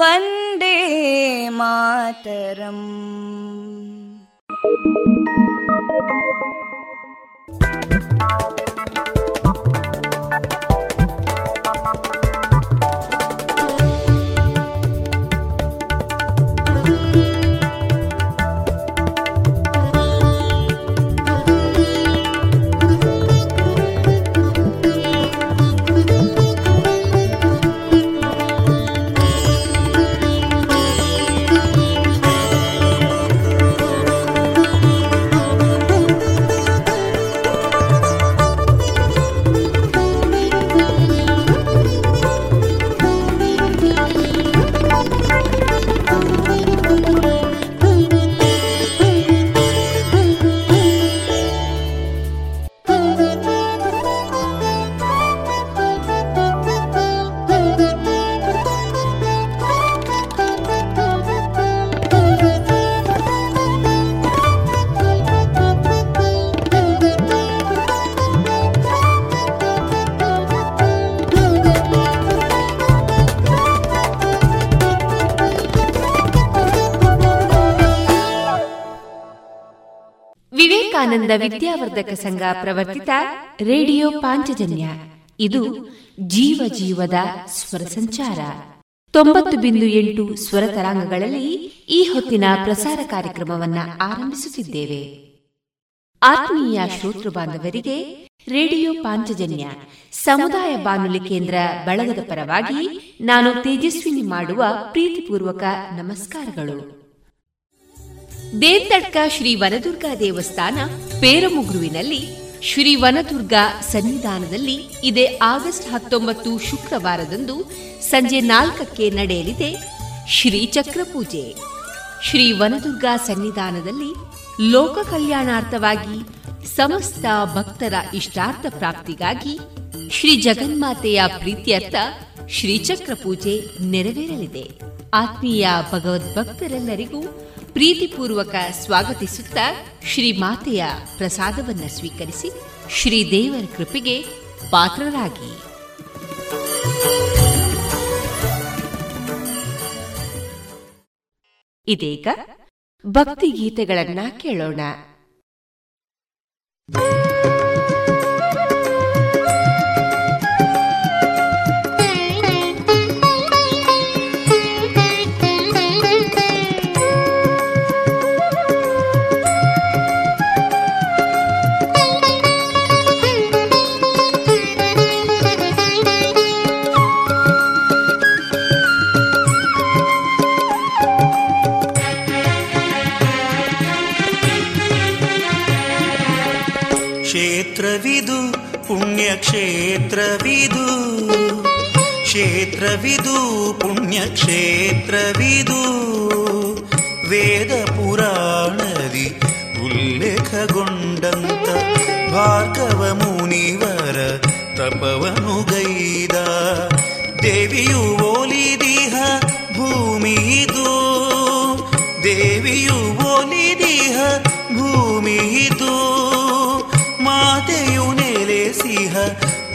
वन्दे मातरम् ವಿವೇಕಾನಂದ ವಿದ್ಯಾವರ್ಧಕ ಸಂಘ ಪ್ರವರ್ತಿತ ರೇಡಿಯೋ ಪಾಂಚಜನ್ಯ. ಇದು ಜೀವ ಜೀವದ ಸ್ವರ ಸಂಚಾರ. ತೊಂಬತ್ತು ಬಿಂದು ಎಂಟು ಸ್ವರ ತರಾಂಗಗಳಲ್ಲಿ ಈ ಹೊತ್ತಿನ ಪ್ರಸಾರ ಕಾರ್ಯಕ್ರಮವನ್ನ ಆರಂಭಿಸುತ್ತಿದ್ದೇವೆ. ಆತ್ಮೀಯ ಶ್ರೋತೃ ಬಾಂಧವರಿಗೆ ರೇಡಿಯೋ ಪಾಂಚಜನ್ಯ ಸಮುದಾಯ ಬಾನುಲಿ ಕೇಂದ್ರ ಬಳಗದ ಪರವಾಗಿ ನಾನು ತೇಜಸ್ವಿನಿ ಮಾಡುವ ಪ್ರೀತಿಪೂರ್ವಕ ನಮಸ್ಕಾರಗಳು. ದೇವತಡ್ಕ ಶ್ರೀ ವನದುರ್ಗಾ ದೇವಸ್ಥಾನ ಪೇರಮುಗುರುವಿನಲ್ಲಿ ಶ್ರೀ ವನದುರ್ಗಾ ಸನ್ನಿಧಾನದಲ್ಲಿ ಇದೇ ಆಗಸ್ಟ್ ಹತ್ತೊಂಬತ್ತು ಶುಕ್ರವಾರದಂದು ಸಂಜೆ ನಾಲ್ಕಕ್ಕೆ ನಡೆಯಲಿದೆ ಶ್ರೀಚಕ್ರ ಪೂಜೆ. ಶ್ರೀ ವನದುರ್ಗಾ ಸನ್ನಿಧಾನದಲ್ಲಿ ಲೋಕ ಕಲ್ಯಾಣಾರ್ಥವಾಗಿ ಸಮಸ್ತ ಭಕ್ತರ ಇಷ್ಟಾರ್ಥ ಪ್ರಾಪ್ತಿಗಾಗಿ ಶ್ರೀ ಜಗನ್ಮಾತೆಯ ಪ್ರೀತ್ಯರ್ಥ ಶ್ರೀಚಕ್ರ ಪೂಜೆ ನೆರವೇರಲಿದೆ. ಆತ್ಮೀಯ ಭಗವದ್ಭಕ್ತರೆಲ್ಲರಿಗೂ ಪ್ರೀತಿಪೂರ್ವಕ ಸ್ವಾಗತಿಸುತ್ತಾ ಶ್ರೀ ಮಾತೆಯ ಪ್ರಸಾದವನ್ನ ಸ್ವೀಕರಿಸಿ ಶ್ರೀ ದೇವರ ಕೃಪೆಗೆ ಪಾತ್ರರಾಗಿ. ಇದೀಗ ಭಕ್ತಿ ಗೀತೆಗಳನ್ನ ಕೇಳೋಣ. ಪುಣ್ಯಕ್ಷೇತ್ರವಿದು ಕ್ಷೇತ್ರವಿದು, ಪುಣ್ಯಕ್ಷೇತ್ರವಿದು. ವೇದ ಪುರಾಣದಿ ಉಲ್ಲೇಖಗೊಂಡಂತ ಭಾರ್ಗವ ಮುನಿವರ ತಪವನುಗೈದ ದೇವಿಯು ಓಲಿದಿಹ ಭೂಮಿದು ದೇವಿಯು ಓಲಿದಿಹ ಭೂಮಿದು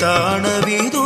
താണവിതൂ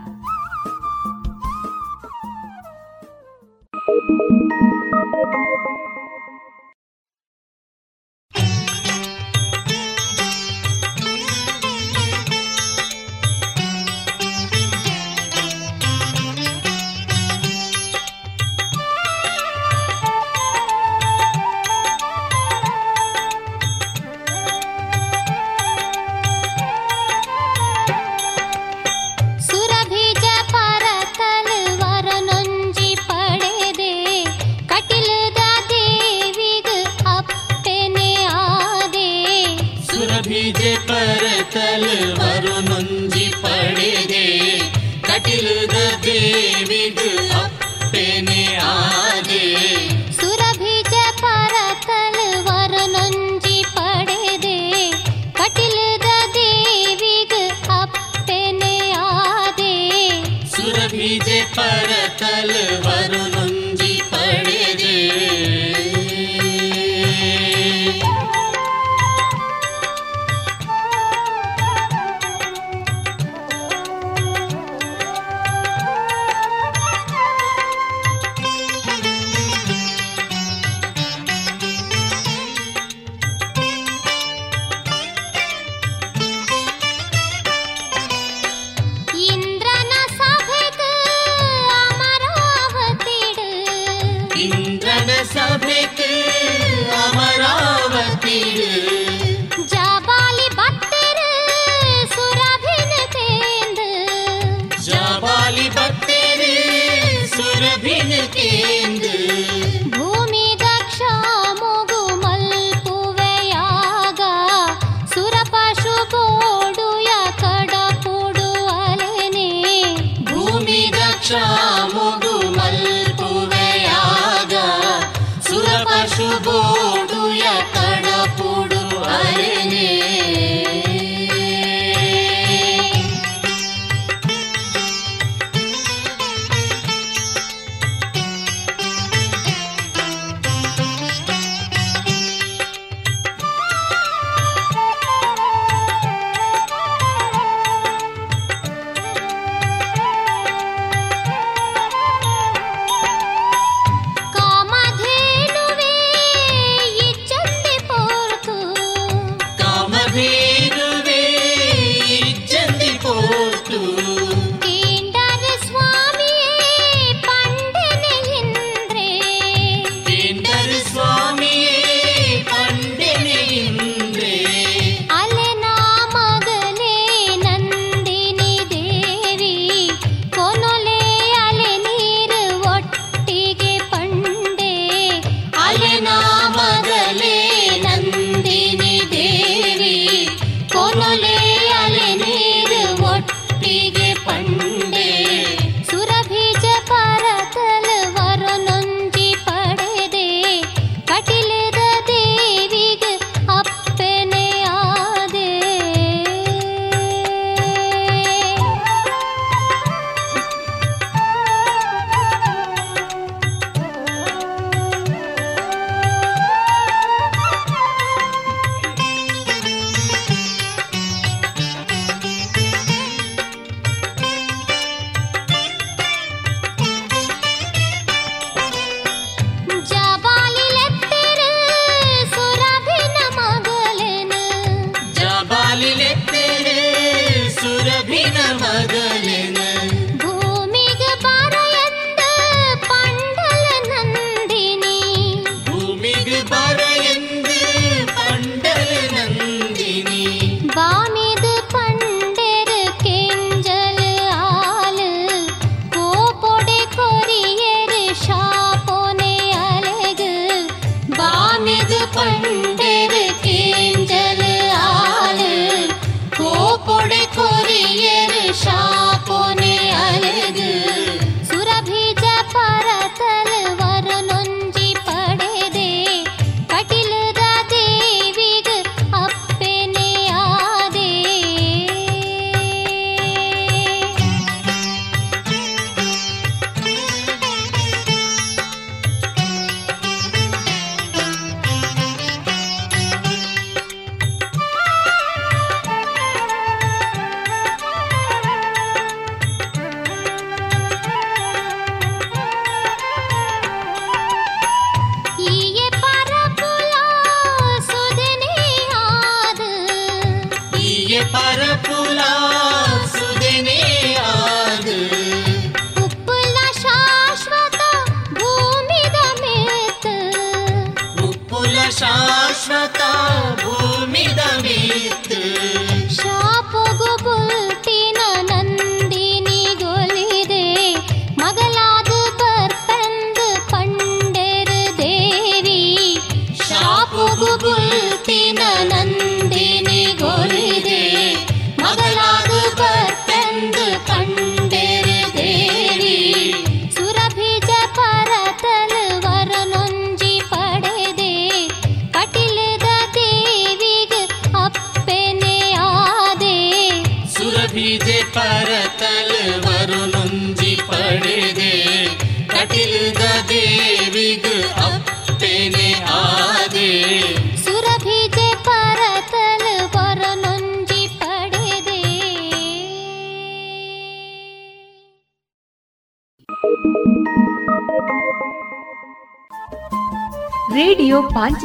परतल वरुण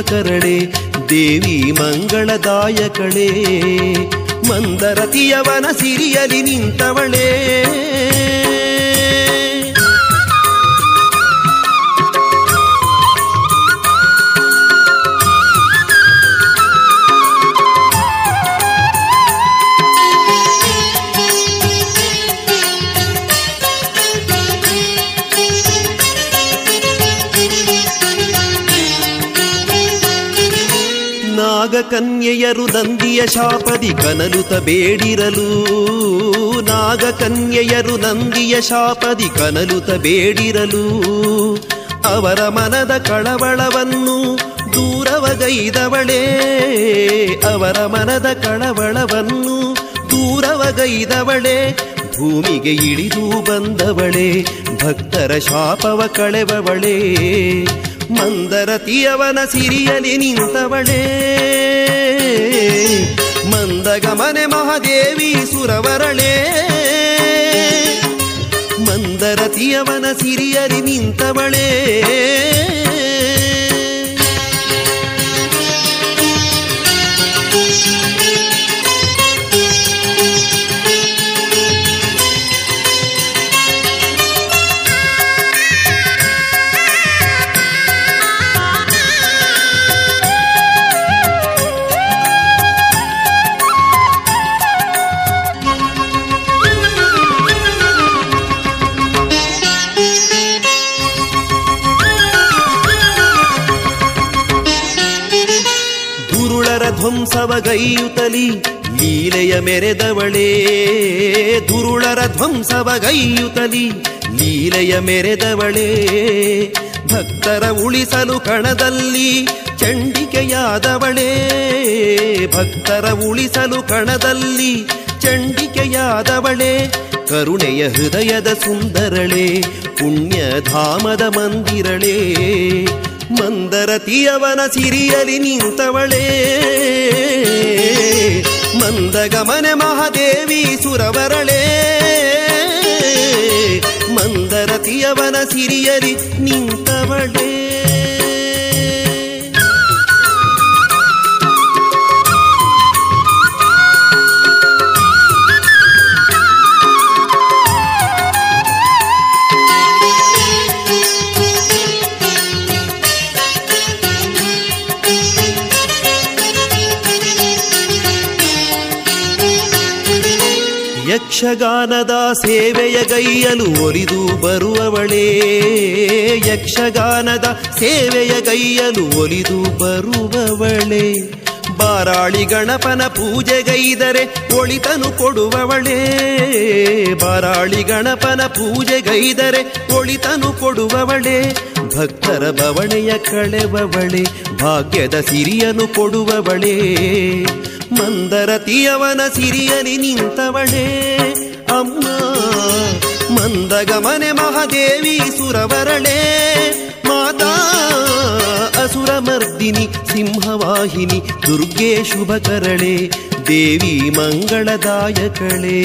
ಶುಭಕರಳೆ ದೇವಿ ಮಂಗಳದಾಯಕಳೇ ಮಂದರತಿಯವನ ಸಿರಿಯಲಿ ನಿಂತವಳೇ. ನಾಗಕನ್ಯೆಯರು ನಂದಿಯ ಶಾಪದಿ ಕನಲುತ ಬೇಡಿರಲು. ನಾಗಕನ್ಯೆಯರು ನಂದಿಯ ಶಾಪದಿ ಕನಲುತ ಬೇಡಿರಲು. ಅವರ ಮನದ ಕಳವಳವನ್ನು ದೂರವಗೈದವಳೇ. ಅವರ ಮನದ ಕಳವಳವನ್ನು ದೂರವಗೈದವಳೇ. ಭೂಮಿಗೆ ಇಳಿದು ಬಂದವಳೇ, ಭಕ್ತರ ಶಾಪವ ಕಳೆವವಳೇ. ಮಂದರತಿಯವನ ಸಿರಿಯಲಿ ನಿಂತವಳೇ. ಮಂದಗಮನೆ ಮಹಾದೇವಿ ಸುರವರಳೇ. ಮಂದರತಿಯವನ ಸಿರಿಯಲಿ ನಿಂತವಳೇ. ಧ್ವಂಸವಗೈಯುತ್ತಲಿ, ಲೀಲೆಯ ಮೆರೆದವಳೇ. ದುರುಳರ ಧ್ವಂಸವಗೈಯುತ್ತಲಿ, ಲೀಲೆಯ ಮೆರೆದವಳೇ. ಭಕ್ತರ ಉಳಿಸಲು ಕಣದಲ್ಲಿ ಚಂಡಿಕೆಯಾದವಳೇ. ಭಕ್ತರ ಉಳಿಸಲು ಕಣದಲ್ಲಿ ಚಂಡಿಕೆಯಾದವಳೇ. ಕರುಣೆಯ ಹೃದಯದ ಸುಂದರಳೆ, ಪುಣ್ಯಧಾಮದ ಮಂದಿರಳೇ. ಮಂದರತಿಯವನ ಸಿರಿಯಲಿ ನಿಂತವಳೇ. ಮಂದಗಮನೆ ಮಹಾದೇವಿ ಸುರವರಳೇ. ಮಂದರತಿಯವನ ಸಿರಿಯಲಿ ನಿಂತವಳೇ. ಯಕ್ಷಗಾನದ ಸೇವೆಯ ಗೈಯಲು ಒರಿದು ಬರುವವಳೇ. ಯಕ್ಷಗಾನದ ಸೇವೆಯ ಗೈಯಲು ಒಲಿದು ಬರುವವಳೇ. ಬಾರಾಳಿ ಗಣಪನ ಪೂಜೆಗೈದರೆ ಒಳಿತನು ಕೊಡುವವಳೇ. ಬಾರಾಳಿ ಗಣಪನ ಪೂಜೆಗೈದರೆ ಒಳಿತನು ಕೊಡುವವಳೇ. ಭಕ್ತರ ಬವಣೆಯ ಕಳೆವವಳೆ, ಭಾಗ್ಯದ ಸಿರಿಯನು ಕೊಡುವವಳೇ. ಮಂದರತಿಯವನ ಸಿರಿಯಲಿ ನಿಂತವಳೇ. ಅಮ್ಮ, ಮಂದಗಮನೆ ಮಹಾದೇವಿ ಸುರವರಳೇ. ಮಾತಾ ಅಸುರಮರ್ದಿನಿ ಸಿಂಹವಾಹಿನಿ, ದುರ್ಗೆ ಶುಭಕರಳೆ ದೇವಿ ಮಂಗಳದಾಯಕಳೇ.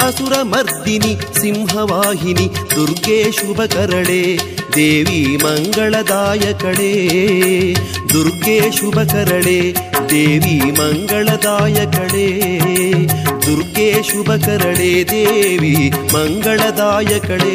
ಅಸುರಮರ್ದಿನಿ ಸಿಂಹವಾಹಿನಿ, ದುರ್ಗೆ ಶುಭಕರಳೆ ದೇವಿ ಮಂಗಳದಾಯಕಳೇ. ದುರ್ಗೆ ಶುಭಕರಳೆ ದೇವಿ ಮಂಗಳದಾಯಕಳೇ. ದುರ್ಗೆ ಶುಭಕರಳೆ ದೇವಿ ಮಂಗಳದಾಯಕಳೇ.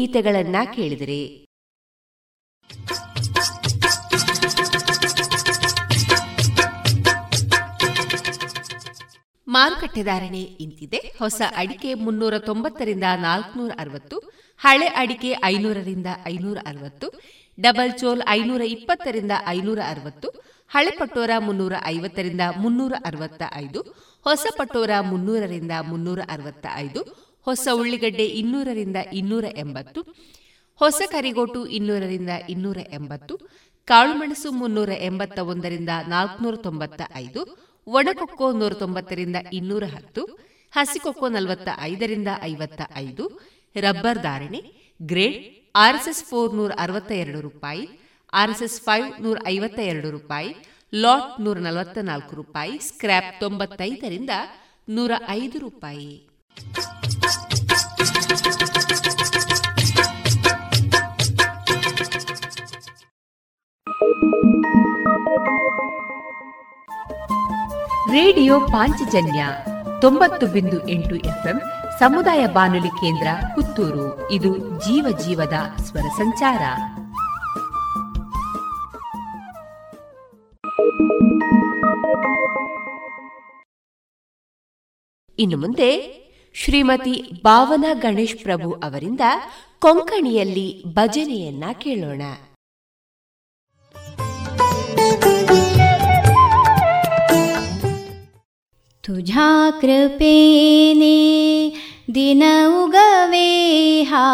ಗೀತೆಗಳನ್ನ ಕೇಳಿದರೆ. ಮಾರುಕಟ್ಟೆ ಧಾರಣೆ ಇಂತಿದೆ. ಹೊಸ ಅಡಿಕೆ ಮುನ್ನೂರ ತೊಂಬತ್ತರಿಂದ ನಾಲ್ಕನೂರ ಅರವತ್ತು, ಹಳೆ ಅಡಿಕೆ ಐನೂರರಿಂದ ಐನೂರ ಅರವತ್ತು, ಡಬಲ್ ಚೋಲ್ ಐನೂರ ಇಪ್ಪತ್ತರಿಂದ ಐನೂರ ಅರವತ್ತು, ಹಳೆ ಪಟೋರ ಮುನ್ನೂರ ಐವತ್ತರಿಂದ ಮುನ್ನೂರ ಅರವತ್ತ ಐದು ಹೊಸ ಪಟೋರ ಮುನ್ನೂರರಿಂದ ಮುನ್ನೂರ ಅರವತ್ತ ಐದು ಹೊಸ ಉಳ್ಳಿಗಡ್ಡೆ ಇನ್ನೂರರಿಂದ ಇನ್ನೂರ ಎಂಬತ್ತು, ಹೊಸ ಕರಿಗೋಟು ಇನ್ನೂರರಿಂದ ಇನ್ನೂರ ಎಂಬತ್ತು ಕಾಳುಮೆಣಸು ಮುನ್ನೂರ ಎಂಬತ್ತ ಒಂದರಿಂದ ನಾಲ್ಕುನೂರ ತೊಂಬತ್ತ ಐದು ಒಣಕೊಕ್ಕೋ ನೂರ ತೊಂಬತ್ತರಿಂದ ಇನ್ನೂರ ಹತ್ತು, ಹಸಿಕೊಕ್ಕೋ ನಲವತ್ತ ಐದರಿಂದ ಐವತ್ತ ಐದು ರಬ್ಬರ್ ಧಾರಣೆ, ಗ್ರೇಡ್ ಆರ್ಎಸ್ಎಸ್ ಫೋರ್ ನೂರ ಅರವತ್ತ ಎರಡು ರೂಪಾಯಿ, ಆರ್ಎಸ್ಎಸ್ ಫೈವ್ ನೂರ ಐವತ್ತ ಎರಡು ರೂಪಾಯಿ, ಲಾಟ್ ನೂರ ನಲವತ್ತ ನಾಲ್ಕು ರೂಪಾಯಿ, ಸ್ಕ್ರ್ಯಾಪ್ ತೊಂಬತ್ತೈದರಿಂದ ನೂರ ಐದು ರೂಪಾಯಿ. ರೇಡಿಯೋ ಪಾಂಚಜನ್ಯ ತೊಂಬತ್ತು ಬಿಂದು ಎಂಟು ಎಫ್ಎಂ ಸಮುದಾಯ ಬಾನುಲಿ ಕೇಂದ್ರ ಪುತ್ತೂರು. ಇದು ಜೀವ ಜೀವದ ಸ್ವರ ಸಂಚಾರ. ಇನ್ನು ಮುಂದೆ ಶ್ರೀಮತಿ ಭಾವನಾ ಗಣೇಶ್ ಪ್ರಭು ಅವರಿಂದ ಕೊಂಕಣಿಯಲ್ಲಿ ಭಜನೆಯನ್ನ ಕೇಳೋಣ. तुझ्या कृपेने दिन उगवे हा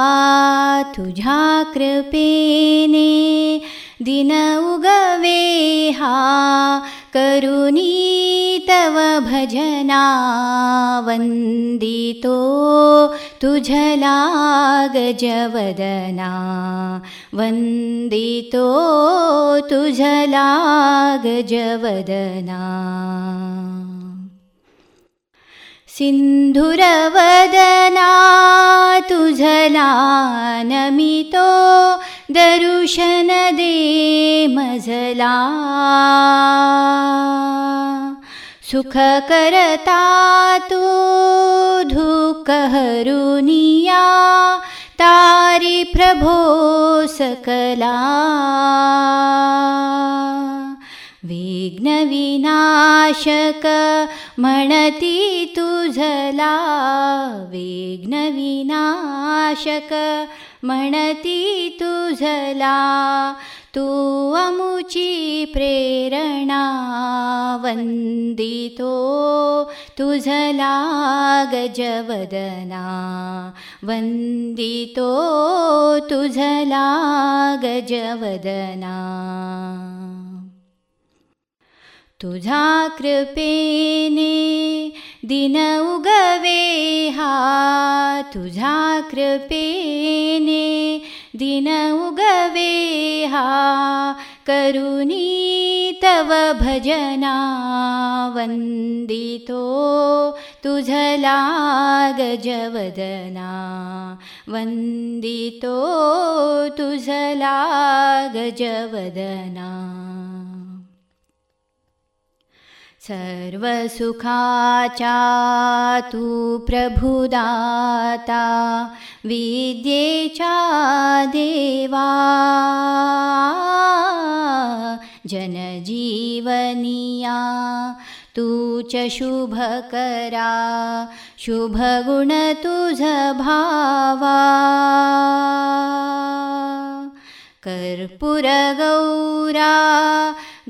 तुझ्या कृपेने दिन उगवे हा करुणी तव भजना वन्दितो तुझला गजवदना वन्दितो तुझला गजवदना सिन्धुरवदना तुझला नमितो दरुशन दे मजला सुख करता तू धुकहरुनिया तारी प्रभो सकला विघ्नविनाशक म्हणती तुझला विघ्नविनाशक म्हणती तुझला तू अमुची प्रेरणा वन्दितो तुझला गजवदना वन्दितो तुझला गजवदना तुझा कृपेने दिन उगवे हा। तुझा कृपेने दिन उगवे हा। करुणी तव भजना वन्दितो तुझला गजवदना वन्दितो तुझला सर्वसुखाचातु प्रभुदाता विद्ये च देवा जनजीवनीया तु च शुभकरा शुभगुण ज भावा कर्पूरगौरा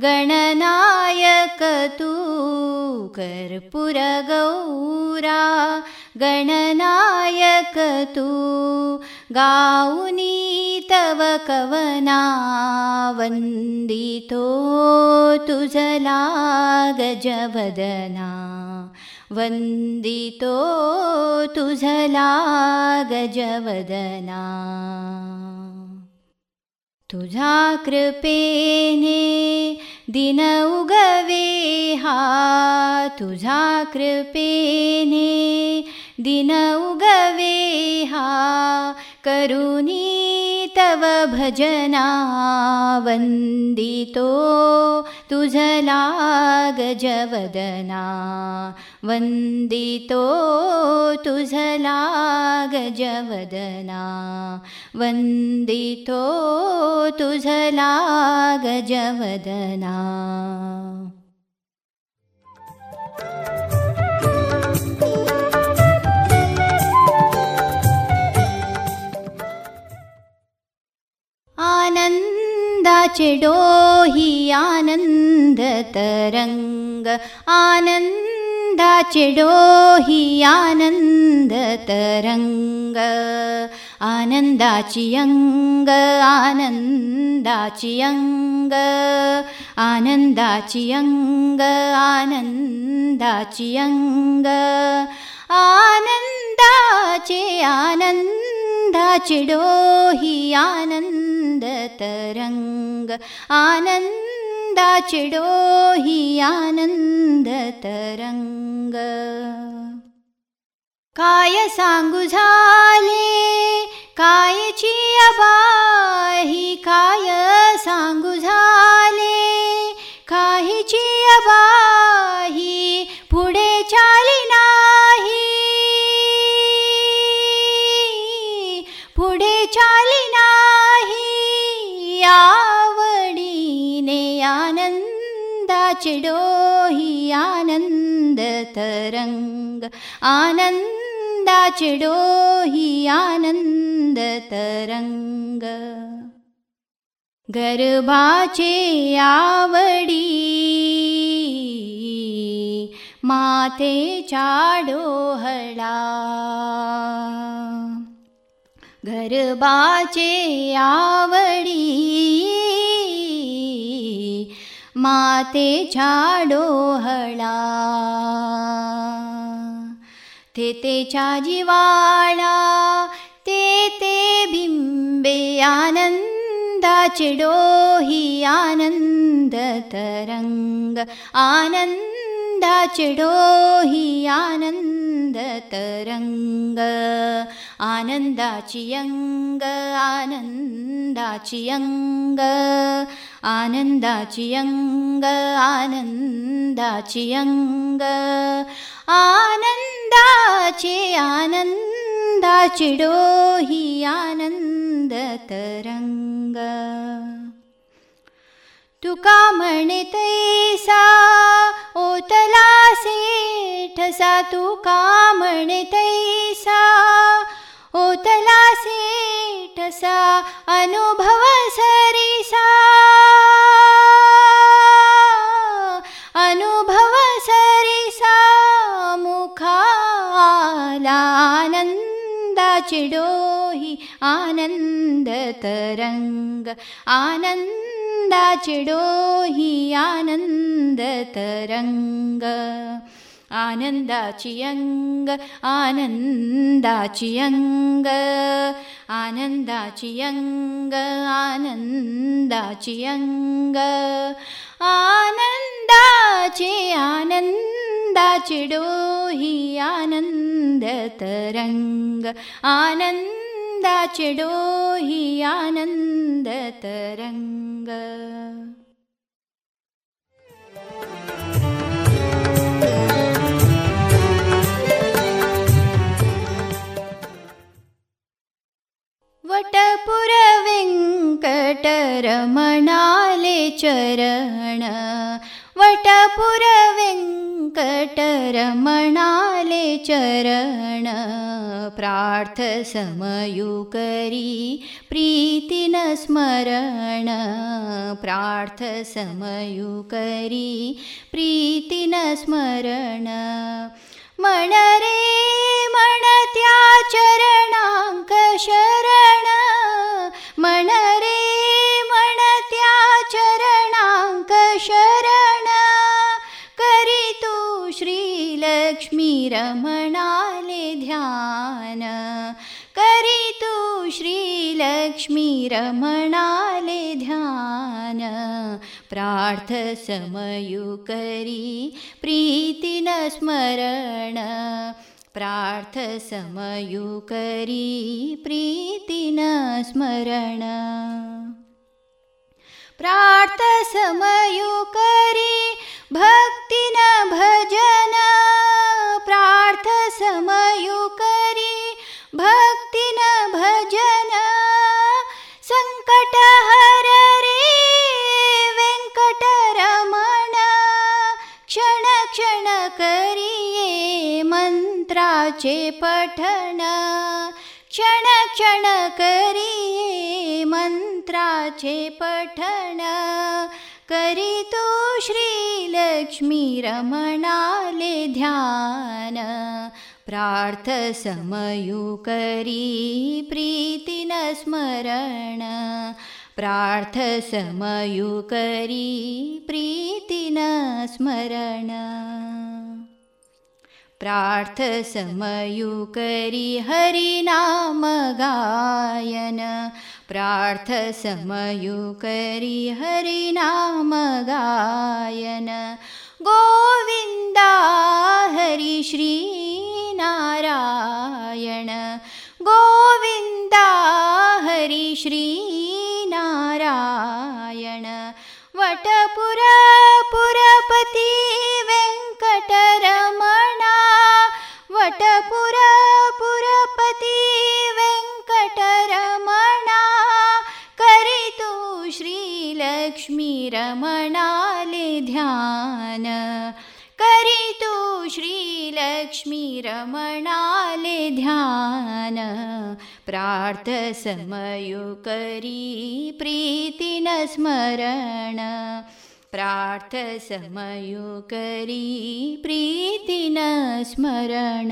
गणनायक तू कर्पूरगौरा गणनायक तू गाऊनी तव कवना वन्दितो तुझला गजवदना वन्दितो तुझला गजवदना तुझा कृपेने दिन उगवे हा तुझा कृपेने दिन उगवे हा करुणी तव भजना वन्दितो तुझलागजवदना। वन्दितो तुझलागजवदना। वितो तु आनन्द चेडो हि आनन्दतरङ्ग तरङ्ग। आनन्देडो हि आनन्द तरङ्ग। आनन्द आनन्द आनन्दा आनन्दाचे आनन्दाचिडो हि आनन्दतरङ्ग आनन्दाचिडो हि आनन्दरङ्गनन्द चेडो हि आनन्दरङ्गय से कायचि आवाय स डोही आनंद तरंग गर्भाचे आवडी मातेच्या डोहळा गर्भाचे आवडी मातेच्या डोहळा ते तेच्या जिवाळा ते ते बिंबे आनंदाचे डोही आनंद तरंग आनंदाचे डोही आनंद तरंग आनन्दाचियङ्ग आनन्दाचियङ्ग आनन्दाचियङ्ग अङ्ग आनन्दी अङ्ग आनन्दी अङ्ग आनन्दनन्दिडो ही आनन्दसेटा तु तै ಹೋತಲಾ ಸೇಠಸ ಅನುಭವ ಸರಿಸಾ. ಅನುಭವ ಸರಿಸಾ ಮುಖಾಲಾನಂದ ಚಿಡೋಹಿ ಆನಂದ ತರಂಗ. ಆನಂದ ಚಿಡೋಹಿ ಆನಂದ ತರಂಗ. तरंग आनंदाची अंग आनंदाची अंग आनंदाची अंग आनंदाची अंग वेङ्कटरमणाले चरण वटपुर वेङ्कटरमणाले चरण प्रार्थ समयुकरी प्रीतिन स्मरण प्रार्थ समयुकरी प्रीतिन स्मरण मण रे मण त्या चरणांक शरण मण रे मण त्या चरणांक शरण करी तू श्रीलक्ष्मी रमणाले ध्यान करी तू लक्ष्मीरमणाले ध्यान प्रार्थसमयुकरी प्रीति न स्मरणी प्रीति न स्मरण। प्रार्थसमयुकरी भक्ति न भजन प्रार्थसमयुकरी करी भक्तिन भजन सङ्कट हर रे वेङ्कटरमण क्षण क्षण करिये मन्त्राचे पठण क्षण क्षण करिये मन्त्राचे पठण करितो श्रीलक्ष्मीरमणाले ध्यान प्रार्थसमयुकरी प्रीति न स्मरण प्रार्थसमयूकरिी प्रीतिं स्मरणर्थसमयू करि हरिनामगायन प्रार्थसमयुकरी करि हरिणामगायन ಗೋವಿಂದ ಹರಿ ಶ್ರೀ ನಾರಾಯಣ. ಗೋವಿಂದ ಹರಿ ಶ್ರೀ ನಾರಾಯಣ. ವಟಪುರ ಪುರಪತಿ ವೆಂಕಟರಮಣ. ವಟಪುರ ಪುರಪತಿ ವೆಂಕಟರಮಣ. ಕರಿತು ಶ್ರೀಲಕ್ಷ್ಮೀರಮಣ ध्यान करितु श्रीलक्ष्मीरमणाले ध्यान प्रार्थसमयु करी प्रीतिन स्मरण प्रार्थसमयु करी प्रीतिन स्मरण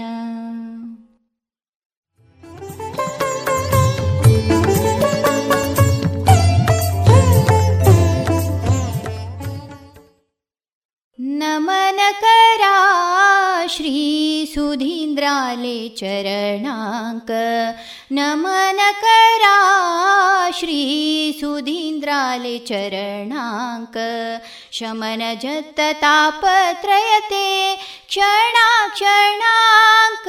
नमनकरा श्रीसुधीन्द्राले चरणाङ्क। नमनकरा श्रीसुधीन्द्राले चरणाङ्क। शमनजत्ततापत्रयते क्षणाक्षणाङ्क।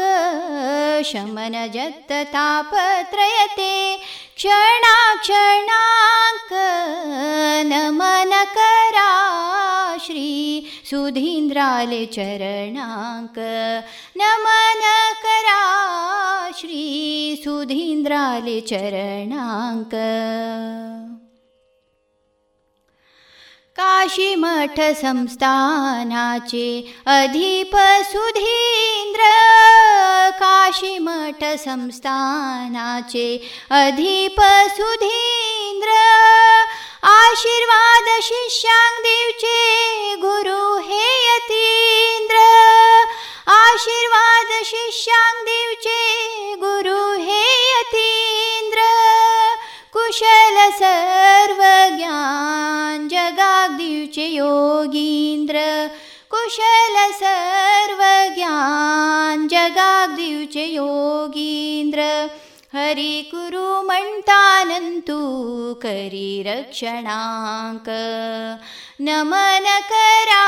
शमनजत्ततापत्रयते क्षणाक्षणाक क्षणाङ्क शमन जत्ततापत्रयते क्षणा क्षणाङ्क नमन करा श्री सुधीन्द्राले चरणाङ्क नमन करा श्री सुधीन्द्राले चरणाङ्क काशीमठ संस्थानाचे अधिप सुधीन्द्र काशीमठ संस्थानाचे अधिप सुधीन्द्र आशीर्वाद शिष्यांग देवचे गुरु हे यतींद्र आशीर्वाद शिष्यांग देवचे गुरु हे यतींद्र कुशल सर्व ज्ञान जगाग दिवचे योगींद्र कुशल सर्व ज्ञान जगाग दिवचे योगींद्र हरि कुरु म्हणतानंतु करी रक्षणांक नमनकरा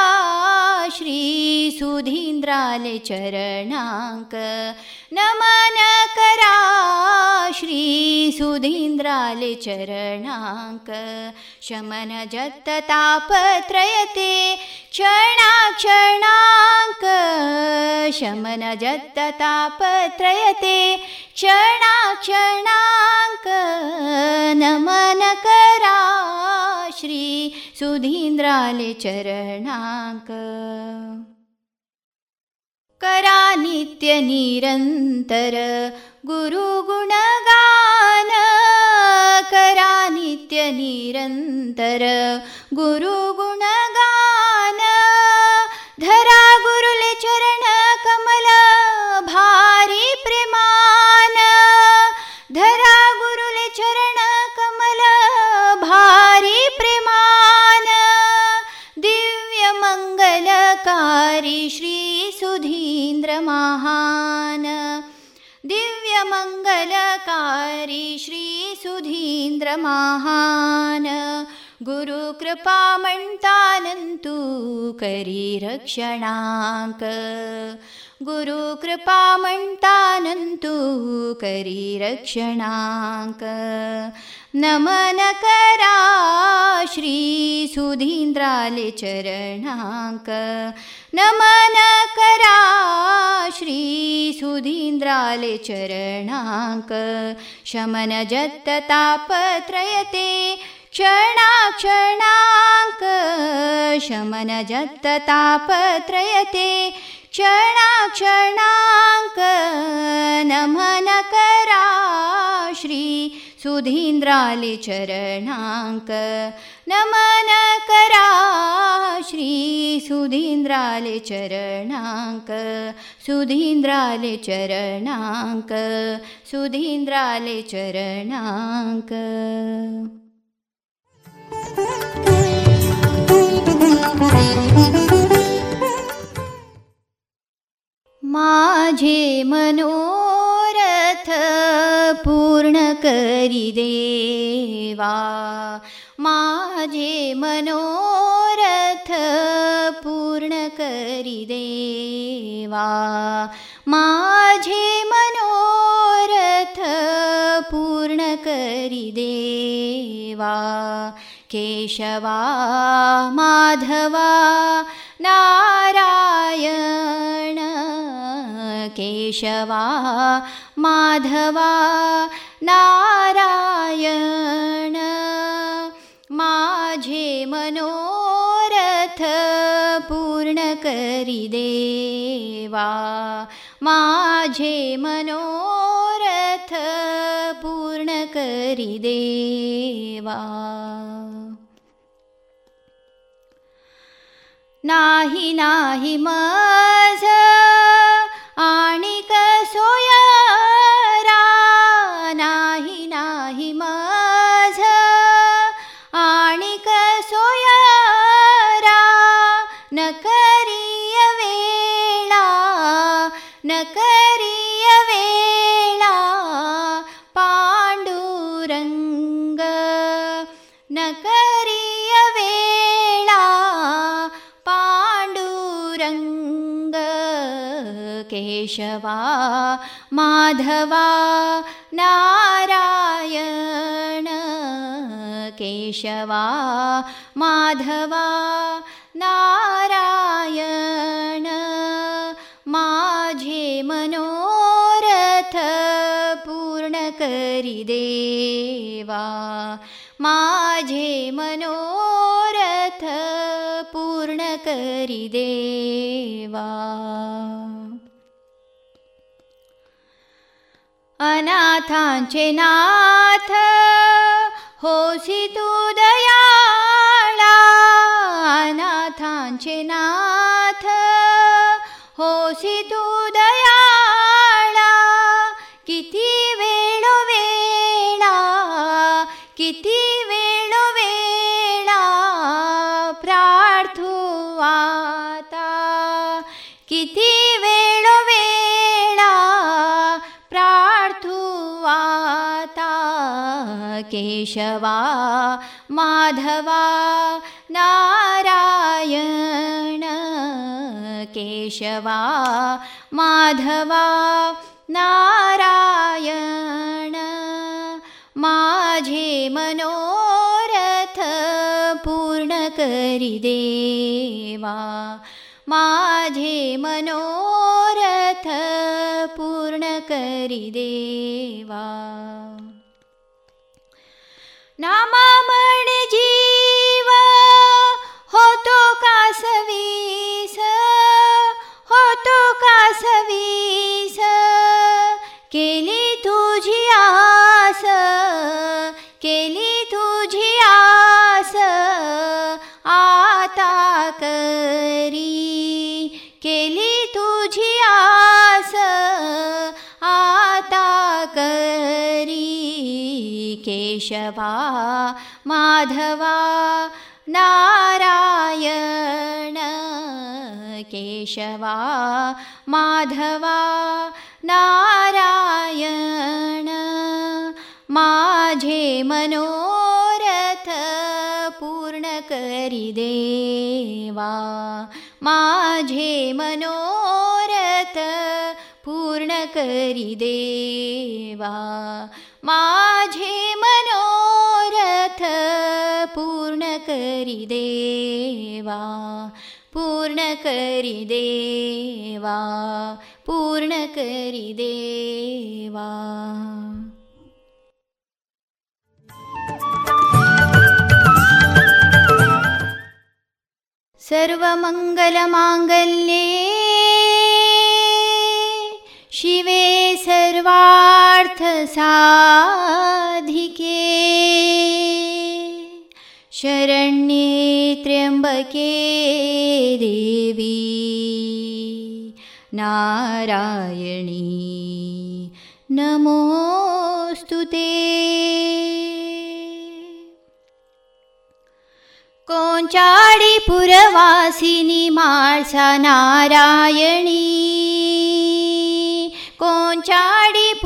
श्री सुधीन्द्रय चरणाङ्क। नमन चरणाङ्क। शमन यततापत्रयते क्षणाक्षणाक शमन यत् पत्रय नमनकरा श्री सुधीन्द्र इन्द्राले चरणाक। करा नित्य निरन्तर गुरुगुणगान करा नित्य निरन्तर गुरुगुणगान धरा गुरुले प्रमाहान गुरु कृपा मण्डा नन्तु करि रक्षणाक गुरुकृपा करि रक्षणाक् नमन करा श्री सुधींद्राले चरणांक नमन करा श्री सुधींद्राले चरणांक शमन जत्ततापत्रयते क्षणाक्षणाङ्क शमन जत्ततापत्रयते क्षणाक्षणाङ्क नमन करा श्री सुधीन्द्रालिचरणाङ्क नमन करा श्री सुधीन्द्रालिचरणाङ्क सुधीन्द्रालिचरणाङ्क सुधीन्द्रल चरणाक सुधीन्द्रल माझे मनोरथ पूर्ण करी देवा. माझे मनोरथ पूर्ण करी देवा. माझे मनोरथ पूर्ण करी देवा. केशवा माधवा नारायण केशवा माधवा नारायण माझे मनोरथ पूर्ण करी देवा माझे मनोरथ पूर्ण करी देवा नाही नाही मज केशवा माधवा नारायण केशवा माधवा नारायण माझे मनोरथ पूर्ण करी देवा माझे मनोरथ पूर्ण करी देवा अनाथांचे नाथ होसी तू केशवा माधवा नारायण केशवा माधवा नारायण माझे मनोरथ पूर्ण करी देवा माझे मनोरथ पूर्ण करी देवा ನಾಮ केशवा माधवा नारायण केशवा माधवा नारायण माझे मनोरथ पूर्ण देवा माझे मनोरथ करी देवा माझे मनोरथ पूर्ण करी देवा पूर्ण करी देवा पूर्ण करी देवा सर्वमङ्गलमाङ्गल्ये शिवे सर्वार्थसाधिके। शरण्ये त्र्यम्बके देवी। नारायणी नमोऽस्तु ते। कोञ्चाडिपुरवासिनि माळ्सा नारायणी कोञ्चाडिपुरवासिनि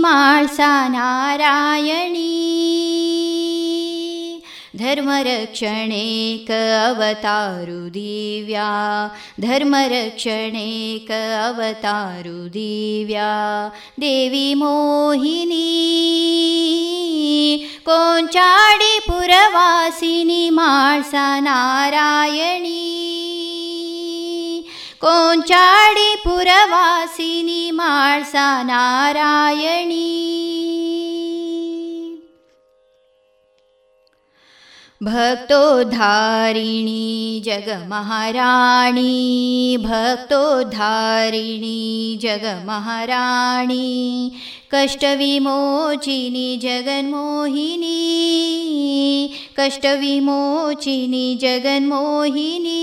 माळ्सा नारायणी धर्मरक्षणेक अवतारु दिव्या धर्मरक्षणेक अवतारु दिव्या देवी मोहिनी कोञ्चाडिपुरवासिनि माळ्सा नारायणी कोञ्चाडिपुरवासिनि माळ्सा नारायणी। भक्तोद्धारिणी जगमहाराणी भक्तोद्धारिणी जगमहाराणी कष्टविमोचिनि जगन्मोहिनी कष्टविमोचिनि जगन्मोहिनी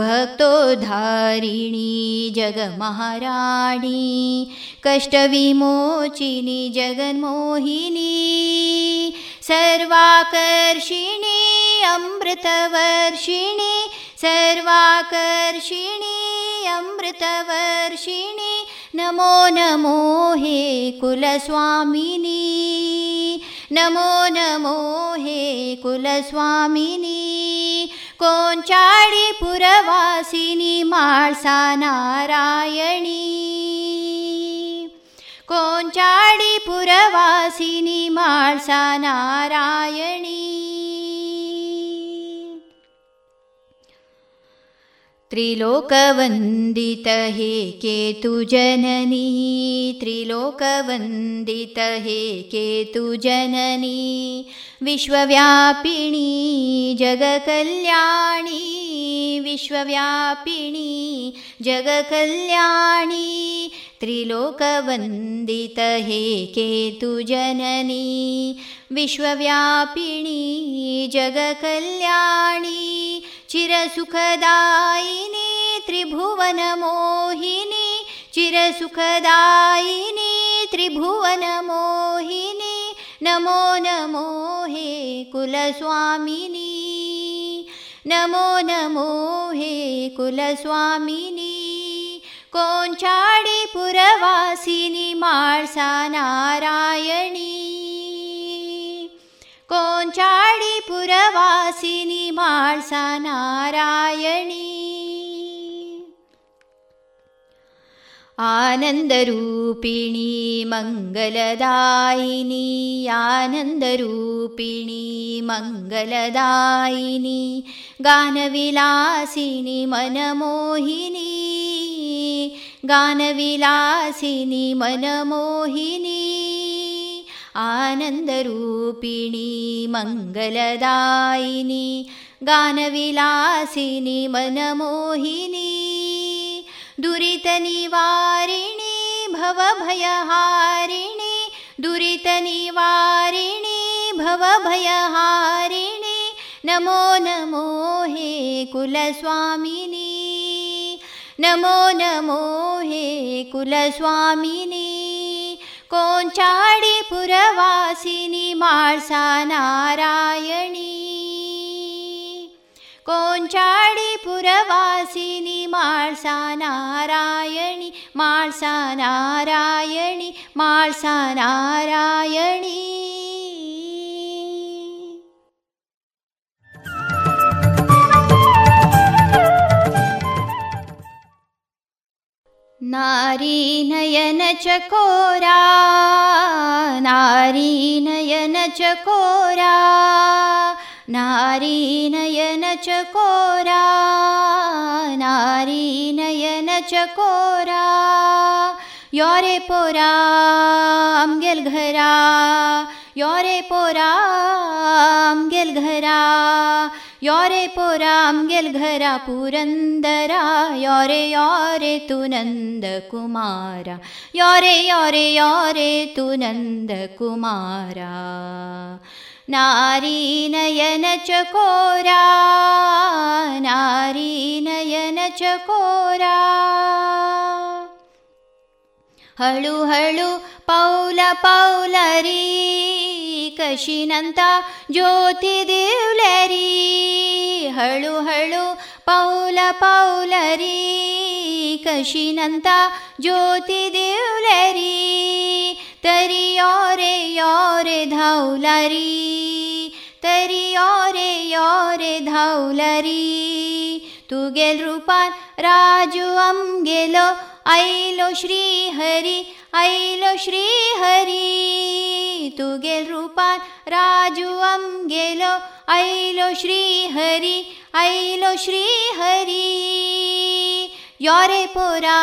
भक्तोद्धारिणी जगमहाराणी कष्टविमोचिनि जगन्मोहिनी सर्वाकर्षिणी अमृतवर्षिणि सर्वाकर्षिणी अमृतवर्षिणि नमो नमो हे कुलस्वामिनी नमो नमो हे कुलस्वामिनी कोञ्चाडिपुरवासिनि माळ्सा नारायणी कोञ्चाडिपुरवासिनि माळ्सा नारायणी त्रिलोकवन्दित हे केतुजननी त्रिलोकवन्दित हे केतुजननी विश्वव्यापिणी जगकल्याणी विश्वव्यापिणी जगकल्याणी त्रिलोकवन्दित हे केतुजननी विश्वव्यापिणी जगकल्याणी चिरसुखदायिनी त्रिभुवनमोहिनी चिरसुखदायिनी त्रिभुवनमोहिनी नमो नमो हे कुलस्वामिनी नमो नमो हे कुलस्वामिनी कोञ्चाडिपुरवासिनि माळ्सा नारायणी कोञ्चाडिपुरवासिनि माळ्सा नारायणी. आनन्दरूपिणी मङ्गलदायिनी आनन्दरूपिणी मङ्गलदायिनी गानविलासिनि मनमोहिनी गानविलासिनि मनमोहिनी आनन्दरूपिणी मङ्गलदायिनी गानविलासिनि मनमोहिनी दुरितनिवारिणि भवभयहारिणि दुरितनिवारिणि भवभयहारिणि नमो नमो हे कुलस्वामिनी नमो नमो हे कुलस्वामिनी कोञ्चाडिपुरवासिनि माळ्सा नारायणी कोञ्चाडिपुरवासिनि माळ्सा नारायणि माळ्सा नारायणि माळ्सा नारायणी नारीनयन चकोरा नारीनयन चकोरा नारीनयन चकोरा नारीनयन चकोरा योरे पोराम गेल घरा योरे पोराम गेल घरा योरे पोराम गेल घरा पुरंदरा योरे योरे तू नंद कुमारा योरे योरे योरे तू नंद कुमारा नारी नयन चकोरा नारी नयन चकोरा ಹಳು ಹಳು ಪೌಲ ಪೌಲರಿ, ಕಶಿನಂತ ಜ್ಯೋತಿ ದೇವ್ಲರಿ. ಹಳು ಹಳು ಪೌಲ ಪೌಲರಿ, ಕಶಿನಂತ ಜ್ಯೋತಿ ದೇವ್ಲರಿ. ತರಿಯೋರೆ ಯೋರೆ ಧೌಲರಿ, ತರಿಯೋರೆ ಯೋರೆ ಧೌಲರಿ. ತುಗೆಲ್ ರೂಪಾನ್ ರಾಜು ಅಂಗೆಲೋ ಐಲೋ ಶ್ರೀ ಹರಿ, ಐಲೋ ಶ್ರೀ ಹರಿ. ತುಗೆಲ್ ರೂಪಾನ್ ರಾಜುವಂ ಗೆಲೋ. ಐಲೋ ಶ್ರೀ ಹರಿ, ಐಲೋ ಶ್ರೀ ಹರಿ. ಯೋರೆ ಪೋರಾ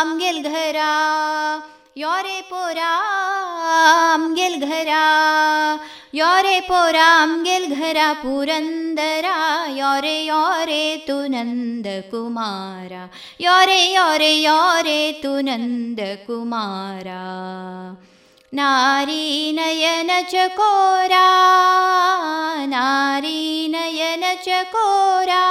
ಅಮ್ಗೆಲ್ ಘರಾ. योरे पोरा आम गेल घरा योरे पोरा आम गेल घरा योरे पोराम गेल घरा पुरंदरा योरे योरे तू नंद कुमारा योरे योरे योरे तू नंद कुमारा नारी नयन चकोरा नारी नयन चकोरा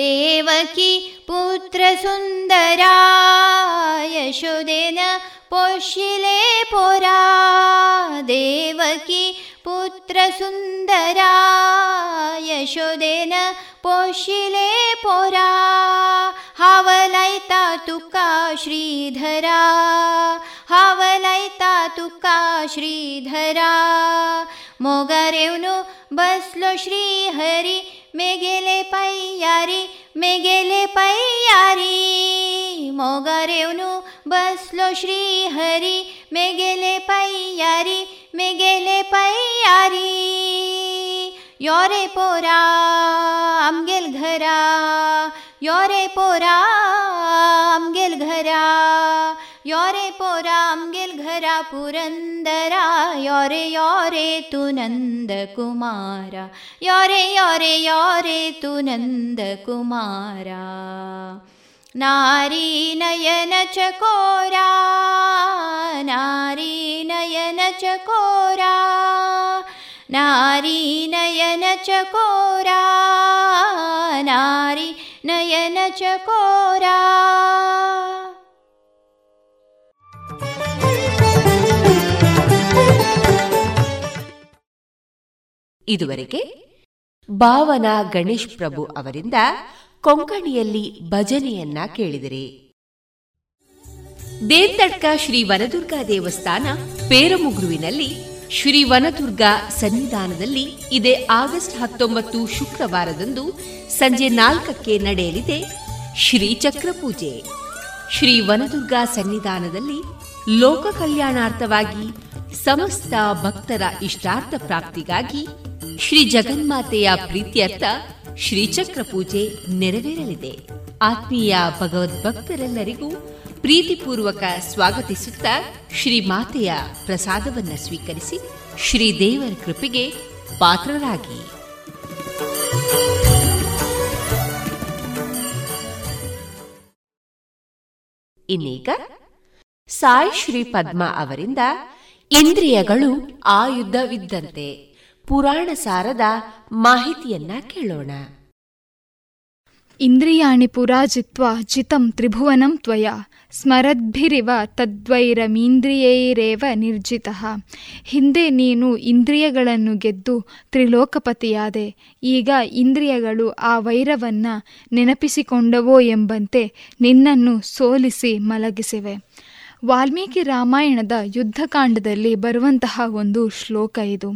देवकी पुत्र सुंदरा यशोदेन पोशिले पोरा। देवकी पुत्र सुंदरा यशोदेन पोशिले पोरा। हावलायता तुका श्रीधरा। हावलायता तुका श्रीधरा। मोगारेवनु बसलो श्रीहरी ಮೇಗೆಲೆ ಪೈಯಾರಿ ಮೇಗೆಲೆ ಪೈಯಾರಿ. ಮೊಗರೆವ್ನು ಬಸ್ಲೋ ಶ್ರೀಹರಿ, ಮೇಗೆಲೆ ಪೈಯಾರಿ ಮೇಗೆಲೆ ಪೈಯಾರಿ. ಯೋರೆ ಪೋರ ಅಮ್ಗೆಲ್ ಘರ. ಯೋರೆ ಪೋರ ಅಮ್ಗೆಲ್ ಘರ. योरे पोरा आमगेल घरा पुरंदरा योरे योरे तू नंद कुमारा योरे योरे योरे तू नंद कुमारा नारी नयन चकोरा नारी नयन चकोरा नारी नयन चकोरा नारी नयन चकोरा ಇದುವರೆಗೆ ಭಾವನಾ ಗಣೇಶ್ ಪ್ರಭು ಅವರಿಂದ ಕೊಂಕಣಿಯಲ್ಲಿ ಭಜನೆಯನ್ನ ಕೇಳಿದಿರಿ. ದೇವತಡ್ಕ ಶ್ರೀ ವನದುರ್ಗಾ ದೇವಸ್ಥಾನ ಪೇರಮುಗುರುವಿನಲ್ಲಿ ಶ್ರೀ ವನದುರ್ಗಾ ಸನ್ನಿಧಾನದಲ್ಲಿ ಇದೇ ಆಗಸ್ಟ್ ಹತ್ತೊಂಬತ್ತು ಶುಕ್ರವಾರದಂದು ಸಂಜೆ ನಾಲ್ಕಕ್ಕೆ ನಡೆಯಲಿದೆ ಶ್ರೀಚಕ್ರ ಪೂಜೆ. ಶ್ರೀ ವನದುರ್ಗಾ ಸನ್ನಿಧಾನದಲ್ಲಿ ಲೋಕ ಕಲ್ಯಾಣಾರ್ಥವಾಗಿ ಸಮಸ್ತ ಭಕ್ತರ ಇಷ್ಟಾರ್ಥ ಪ್ರಾಪ್ತಿಗಾಗಿ ಶ್ರೀ ಜಗನ್ಮಾತೆಯ ಪ್ರೀತ್ಯರ್ಥ ಶ್ರೀಚಕ್ರ ಪೂಜೆ ನೆರವೇರಲಿದೆ. ಆತ್ಮೀಯ ಭಗವದ್ಭಕ್ತರೆಲ್ಲರಿಗೂ ಪ್ರೀತಿಪೂರ್ವಕ ಸ್ವಾಗತಿಸುತ್ತ ಶ್ರೀ ಮಾತೆಯ ಪ್ರಸಾದವನ್ನು ಸ್ವೀಕರಿಸಿ ಶ್ರೀದೇವರ ಕೃಪೆಗೆ ಪಾತ್ರರಾಗಿ. ಇನ್ನೀಗ ಸಾಯಿ ಶ್ರೀ ಪದ್ಮ ಅವರಿಂದ ಇಂದ್ರಿಯಗಳು ಆಯುಧವಿದ್ದಂತೆ. ಪುರಾಣ ಸಾರದ ಮಾಹಿತಿಯನ್ನ ಕೇಳೋಣ. ಇಂದ್ರಿಯಾಣಿ ಪುರಾಜಿತ್ವ ಜಿತಂ ತ್ರಿಭುವನಂ ತ್ವಯ, ಸ್ಮರದ್ಭಿರಿವ ತದ್ವೈರಮೀಂದ್ರಿಯೈರೇವ ನಿರ್ಜಿತ. ಹಿಂದೆ ನೀನು ಇಂದ್ರಿಯಗಳನ್ನು ಗೆದ್ದು ತ್ರಿಲೋಕಪತಿಯಾದೆ, ಈಗ ಇಂದ್ರಿಯಗಳು ಆ ವೈರವನ್ನ ನೆನಪಿಸಿಕೊಂಡವೋ ಎಂಬಂತೆ ನಿನ್ನನ್ನು ಸೋಲಿಸಿ ಮಲಗಿಸಿವೆ. ವಾಲ್ಮೀಕಿ ರಾಮಾಯಣದ ಯುದ್ಧಕಾಂಡದಲ್ಲಿ ಬರುವಂತಹ ಒಂದು ಶ್ಲೋಕ ಇದು.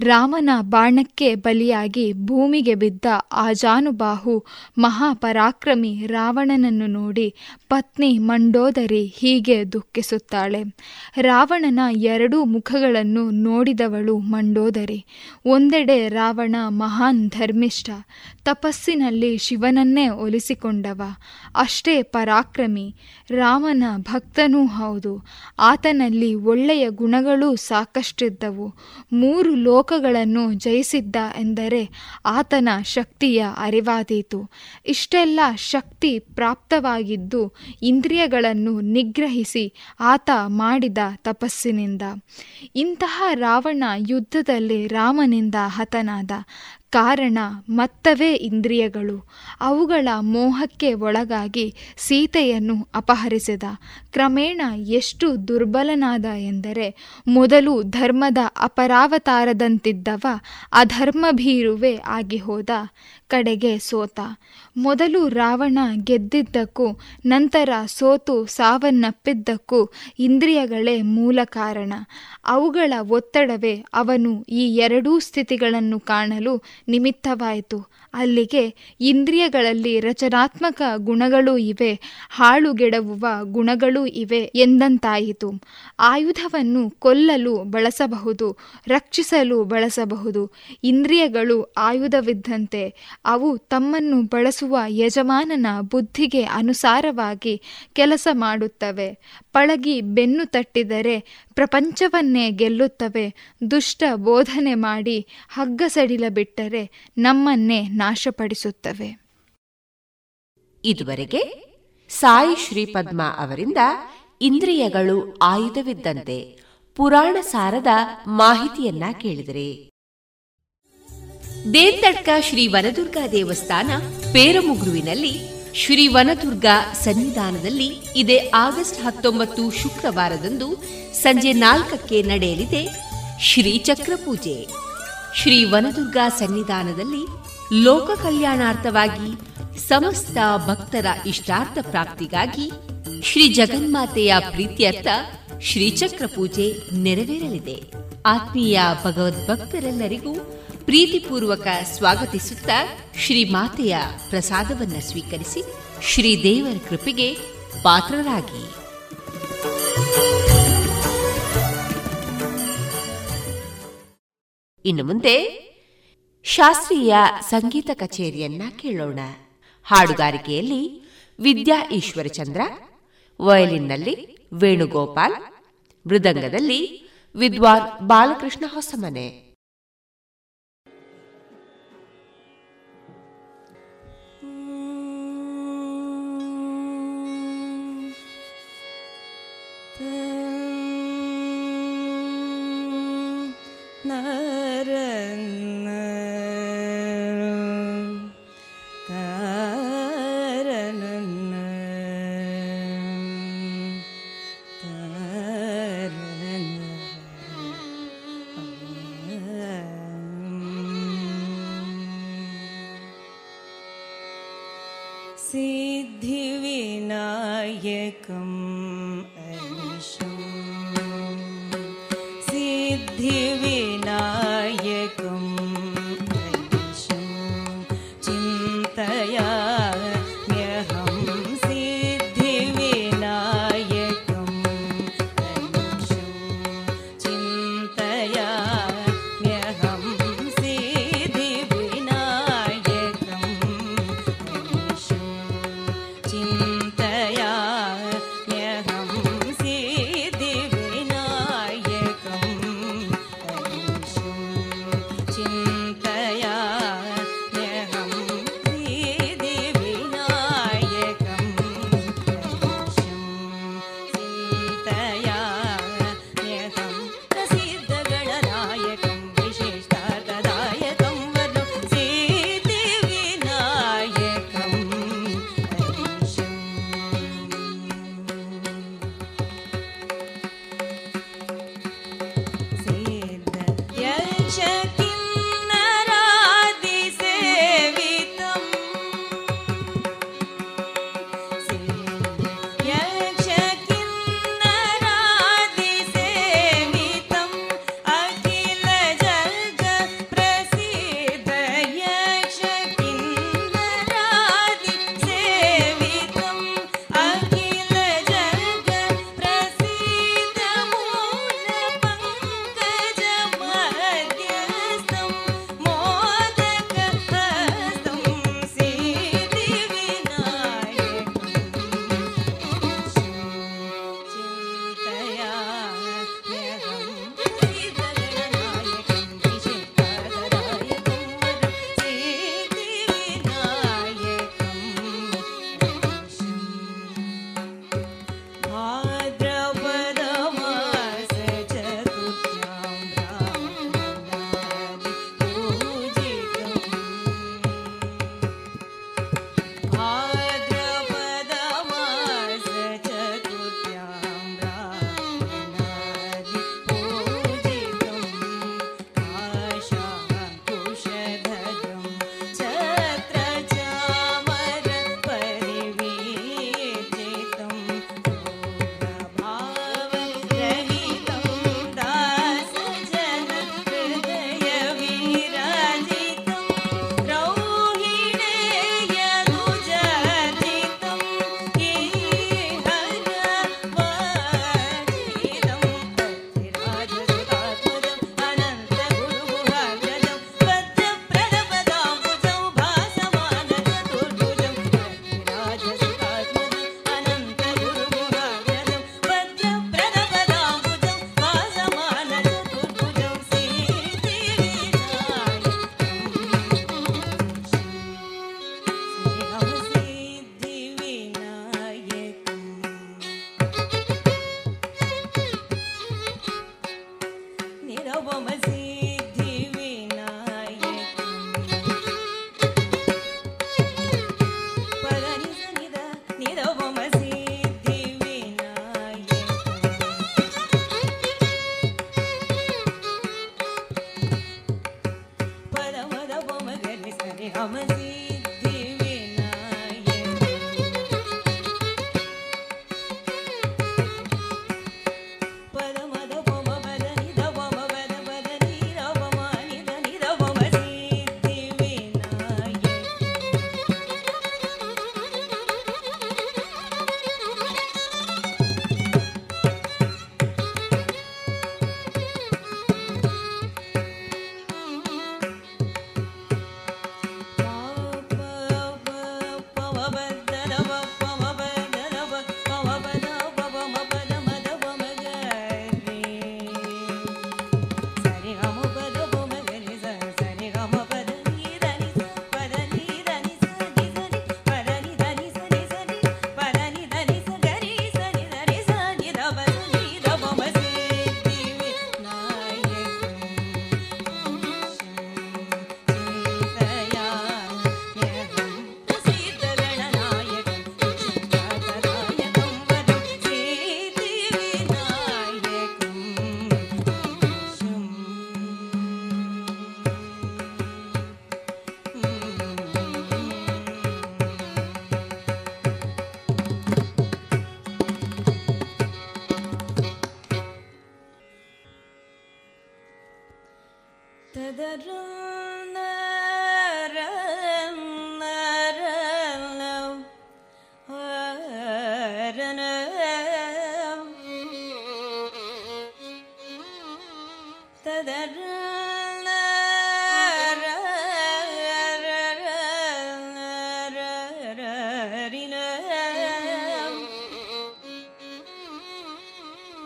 ರಾಮನ ಬಾಣಕ್ಕೆ ಬಲಿಯಾಗಿ ಭೂಮಿಗೆ ಬಿದ್ದ ಆಜಾನುಬಾಹು ಮಹಾಪರಾಕ್ರಮಿ ರಾವಣನನ್ನು ನೋಡಿ ಪತ್ನಿ ಮಂಡೋದರಿ ಹೀಗೆ ದುಃಖಿಸುತ್ತಾಳೆ. ರಾವಣನ ಎರಡೂ ಮುಖಗಳನ್ನು ನೋಡಿದವಳು ಮಂಡೋದರಿ. ಒಂದೆಡೆ ರಾವಣ ಮಹಾನ್ ಧರ್ಮಿಷ್ಠ, ತಪಸ್ಸಿನಲ್ಲಿ ಶಿವನನ್ನೇ ಒಲಿಸಿಕೊಂಡವ. ಅಷ್ಟೇ ಪರಾಕ್ರಮಿ. ರಾಮನ ಭಕ್ತನೂ ಹೌದು. ಆತನಲ್ಲಿ ಒಳ್ಳೆಯ ಗುಣಗಳೂ ಸಾಕಷ್ಟಿದ್ದವು. ಮೂರು ಲೋಕಗಳನ್ನು ಜಯಿಸಿದ್ದ ಎಂದರೆ ಆತನ ಶಕ್ತಿಯ ಅರಿವಾದೀತು. ಇಷ್ಟೆಲ್ಲ ಶಕ್ತಿ ಪ್ರಾಪ್ತವಾಗಿದ್ದು ಇಂದ್ರಿಯಗಳನ್ನು ನಿಗ್ರಹಿಸಿ ಆತ ಮಾಡಿದ ತಪಸ್ಸಿನಿಂದ. ಇಂತಹ ರಾವಣ ಯುದ್ಧದಲ್ಲಿ ರಾಮನಿಂದ ಹತನಾದ. ಕಾರಣ ಮತ್ತವೇ ಇಂದ್ರಿಯಗಳು. ಅವುಗಳ ಮೋಹಕ್ಕೆ ಒಳಗಾಗಿ ಸೀತೆಯನ್ನು ಅಪಹರಿಸಿದ. ಕ್ರಮೇಣ ಎಷ್ಟು ದುರ್ಬಲನಾದ ಎಂದರೆ, ಮೊದಲು ಧರ್ಮದ ಅಪರಾವತಾರದಂತಿದ್ದವ ಅಧರ್ಮಭೀರುವೆ ಆಗಿ ಹೋದ. ಕಡೆಗೆ ಸೋತ. ಮೊದಲು ರಾವಣ ಗೆದ್ದಿದ್ದಕ್ಕೂ, ನಂತರ ಸೋತು ಸಾವನ್ನಪ್ಪಿದ್ದಕ್ಕೂ ಇಂದ್ರಿಯಗಳೇ ಮೂಲ ಕಾರಣ. ಅವುಗಳ ಒತ್ತಡವೇ ಅವನು ಈ ಎರಡೂ ಸ್ಥಿತಿಗಳನ್ನು ಕಾಣಲು ನಿಮಿತ್ತವಾಯಿತು. ಅಲ್ಲಿಗೆ ಇಂದ್ರಿಯಗಳಲ್ಲಿ ರಚನಾತ್ಮಕ ಗುಣಗಳೂ ಇವೆ, ಹಾಳುಗೆಡವುವ ಗುಣಗಳೂ ಇವೆ ಎಂದಂತಾಯಿತು. ಆಯುಧವನ್ನು ಕೊಲ್ಲಲು ಬಳಸಬಹುದು, ರಕ್ಷಿಸಲು ಬಳಸಬಹುದು. ಇಂದ್ರಿಯಗಳು ಆಯುಧವಿದ್ದಂತೆ ಅವು ತಮ್ಮನ್ನು ಬಳಸುವ ಯಜಮಾನನ ಬುದ್ಧಿಗೆ ಅನುಸಾರವಾಗಿ ಕೆಲಸ ಮಾಡುತ್ತವೆ. ಪಳಗಿ ಬೆನ್ನು ತಟ್ಟಿದರೆ ಪ್ರಪಂಚವನ್ನೇ ಗೆಲ್ಲುತ್ತವೆ. ದುಷ್ಟ ಬೋಧನೆ ಮಾಡಿ ಹಗ್ಗ ಸಡಿಲ ಬಿಟ್ಟರೆ ನಮ್ಮನ್ನೇ ನಾಶಪಡಿಸುತ್ತವೆ. ಇದುವರೆಗೆ ಸಾಯಿ ಶ್ರೀಪದ್ಮ ಅವರಿಂದ ಇಂದ್ರಿಯಗಳು ಆಯುಧವಿದ್ದಂತೆ ಪುರಾಣ ಸಾರದ ಮಾಹಿತಿಯನ್ನ ಕೇಳಿದರೆ. ದೇವತಡ್ಕ ಶ್ರೀ ವನದುರ್ಗಾ ದೇವಸ್ಥಾನ ಪೇರಮುಗುರುವಿನಲ್ಲಿ ಶ್ರೀ ವನದುರ್ಗಾ ಸನ್ನಿಧಾನದಲ್ಲಿ ಇದೇ ಆಗಸ್ಟ್ ಹತ್ತೊಂಬತ್ತು ಶುಕ್ರವಾರದಂದು ಸಂಜೆ ನಾಲ್ಕಕ್ಕೆ ನಡೆಯಲಿದೆ ಶ್ರೀ ಚಕ್ರ ಪೂಜೆ. ಶ್ರೀ ವನದುರ್ಗಾ ಸನ್ನಿಧಾನದಲ್ಲಿ ಲೋಕ ಕಲ್ಯಾಣಾರ್ಥವಾಗಿ ಸಮಸ್ತ ಭಕ್ತರ ಇಷ್ಟಾರ್ಥ ಪ್ರಾಪ್ತಿಗಾಗಿ ಶ್ರೀ ಜಗನ್ಮಾತೆಯ ಪ್ರೀತ್ಯರ್ಥ ಶ್ರೀಚಕ್ರ ಪೂಜೆ ನೆರವೇರಲಿದೆ. ಆತ್ಮೀಯ ಭಗವದ್ಭಕ್ತರೆಲ್ಲರಿಗೂ ಪ್ರೀತಿಪೂರ್ವಕ ಸ್ವಾಗತಿಸುತ್ತಾ ಶ್ರೀ ಮಾತೆಯ ಪ್ರಸಾದವನ್ನು ಸ್ವೀಕರಿಸಿ ಶ್ರೀ ದೇವರ ಕೃಪೆಗೆ ಪಾತ್ರರಾಗಿ. ಇನ್ನು ಮುಂದೆ ಶಾಸ್ತ್ರೀಯ ಸಂಗೀತ ಕಚೇರಿಯನ್ನ ಕೇಳೋಣ. ಹಾಡುಗಾರಿಕೆಯಲ್ಲಿ ವಿದ್ಯಾ ಈಶ್ವರಚಂದ್ರ ವಯಲಿನ್ನಲ್ಲಿ ವೇಣುಗೋಪಾಲ್ ಮೃದಂಗದಲ್ಲಿ ವಿದ್ವಾನ್ ಬಾಲಕೃಷ್ಣ ಹೊಸಮನೆ. there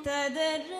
تدرج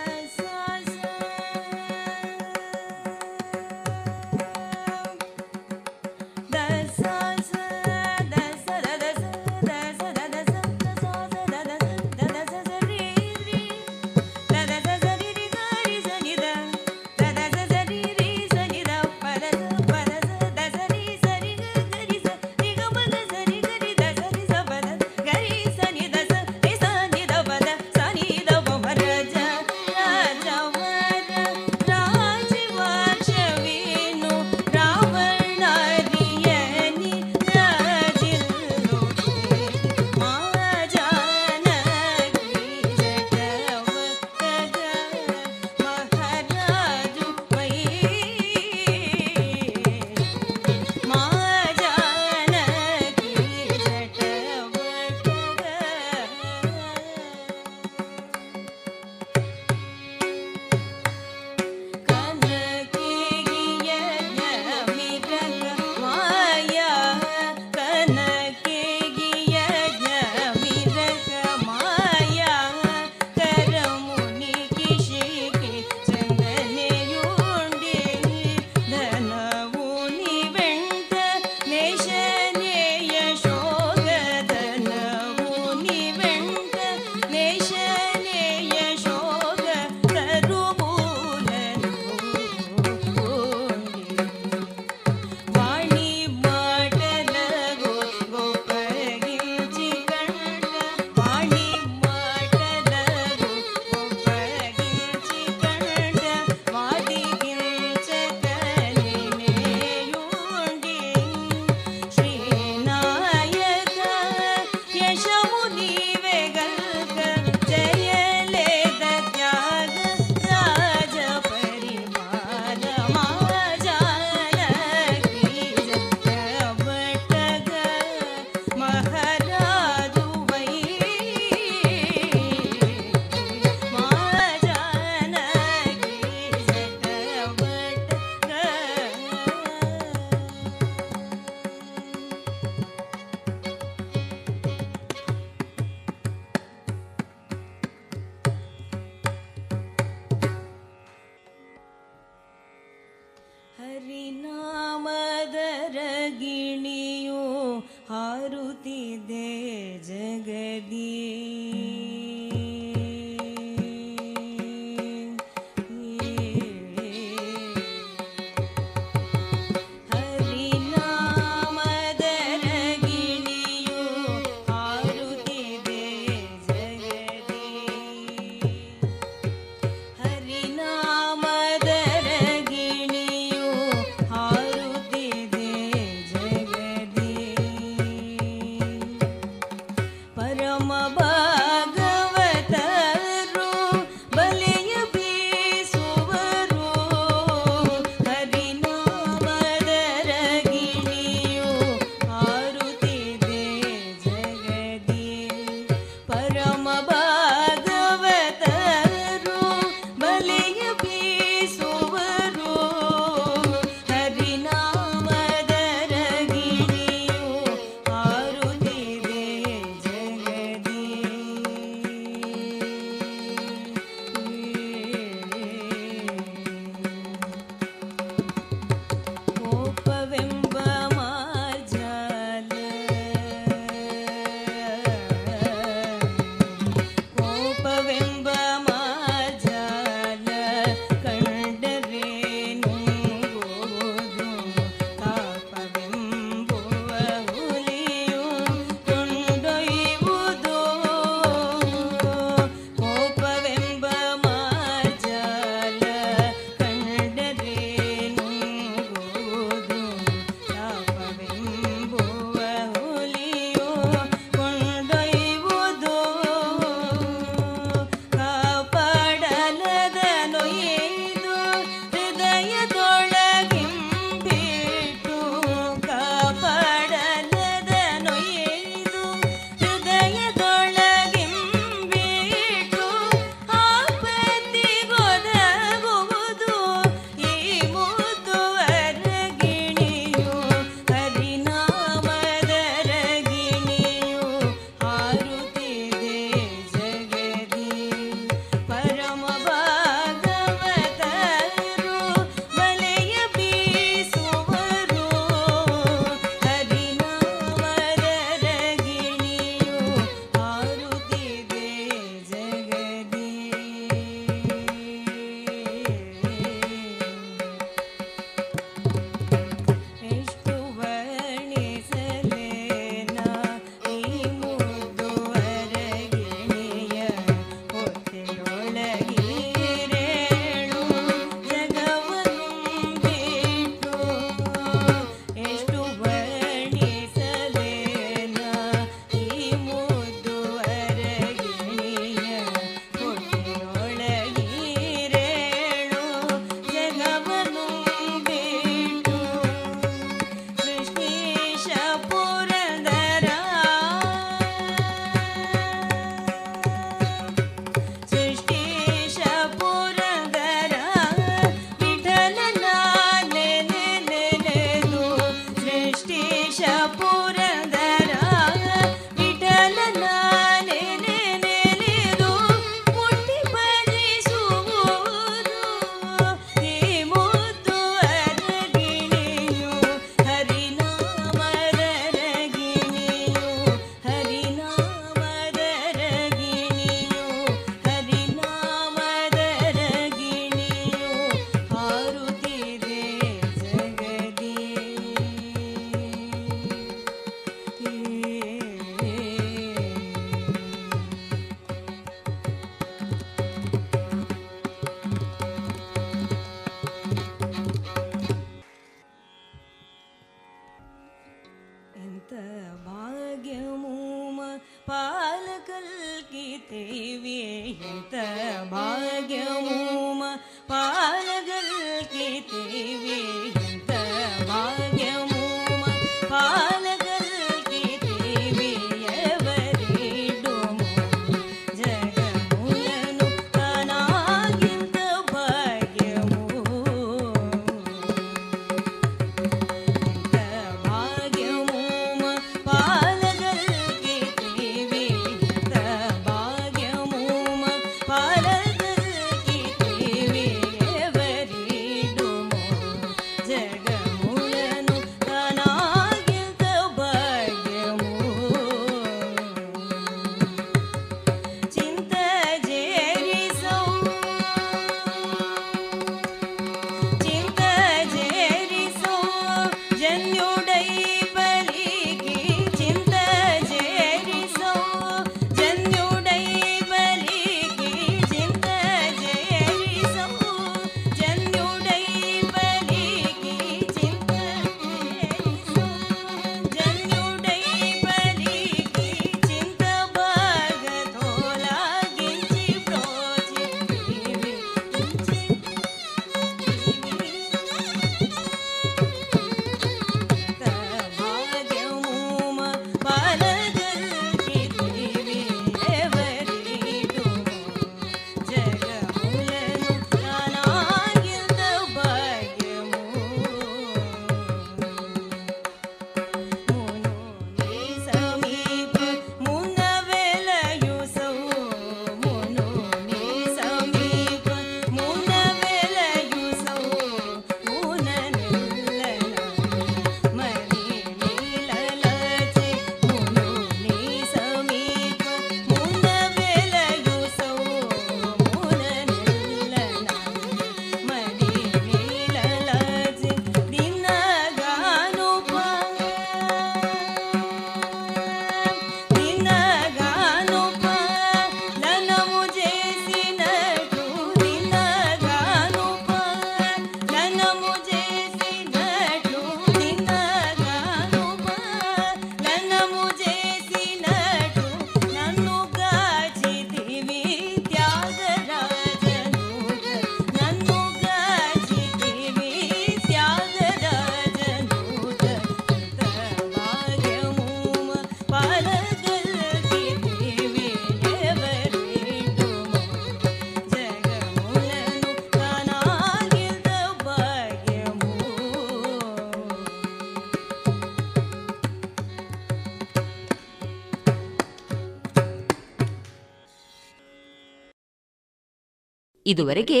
ಇದುವರೆಗೆ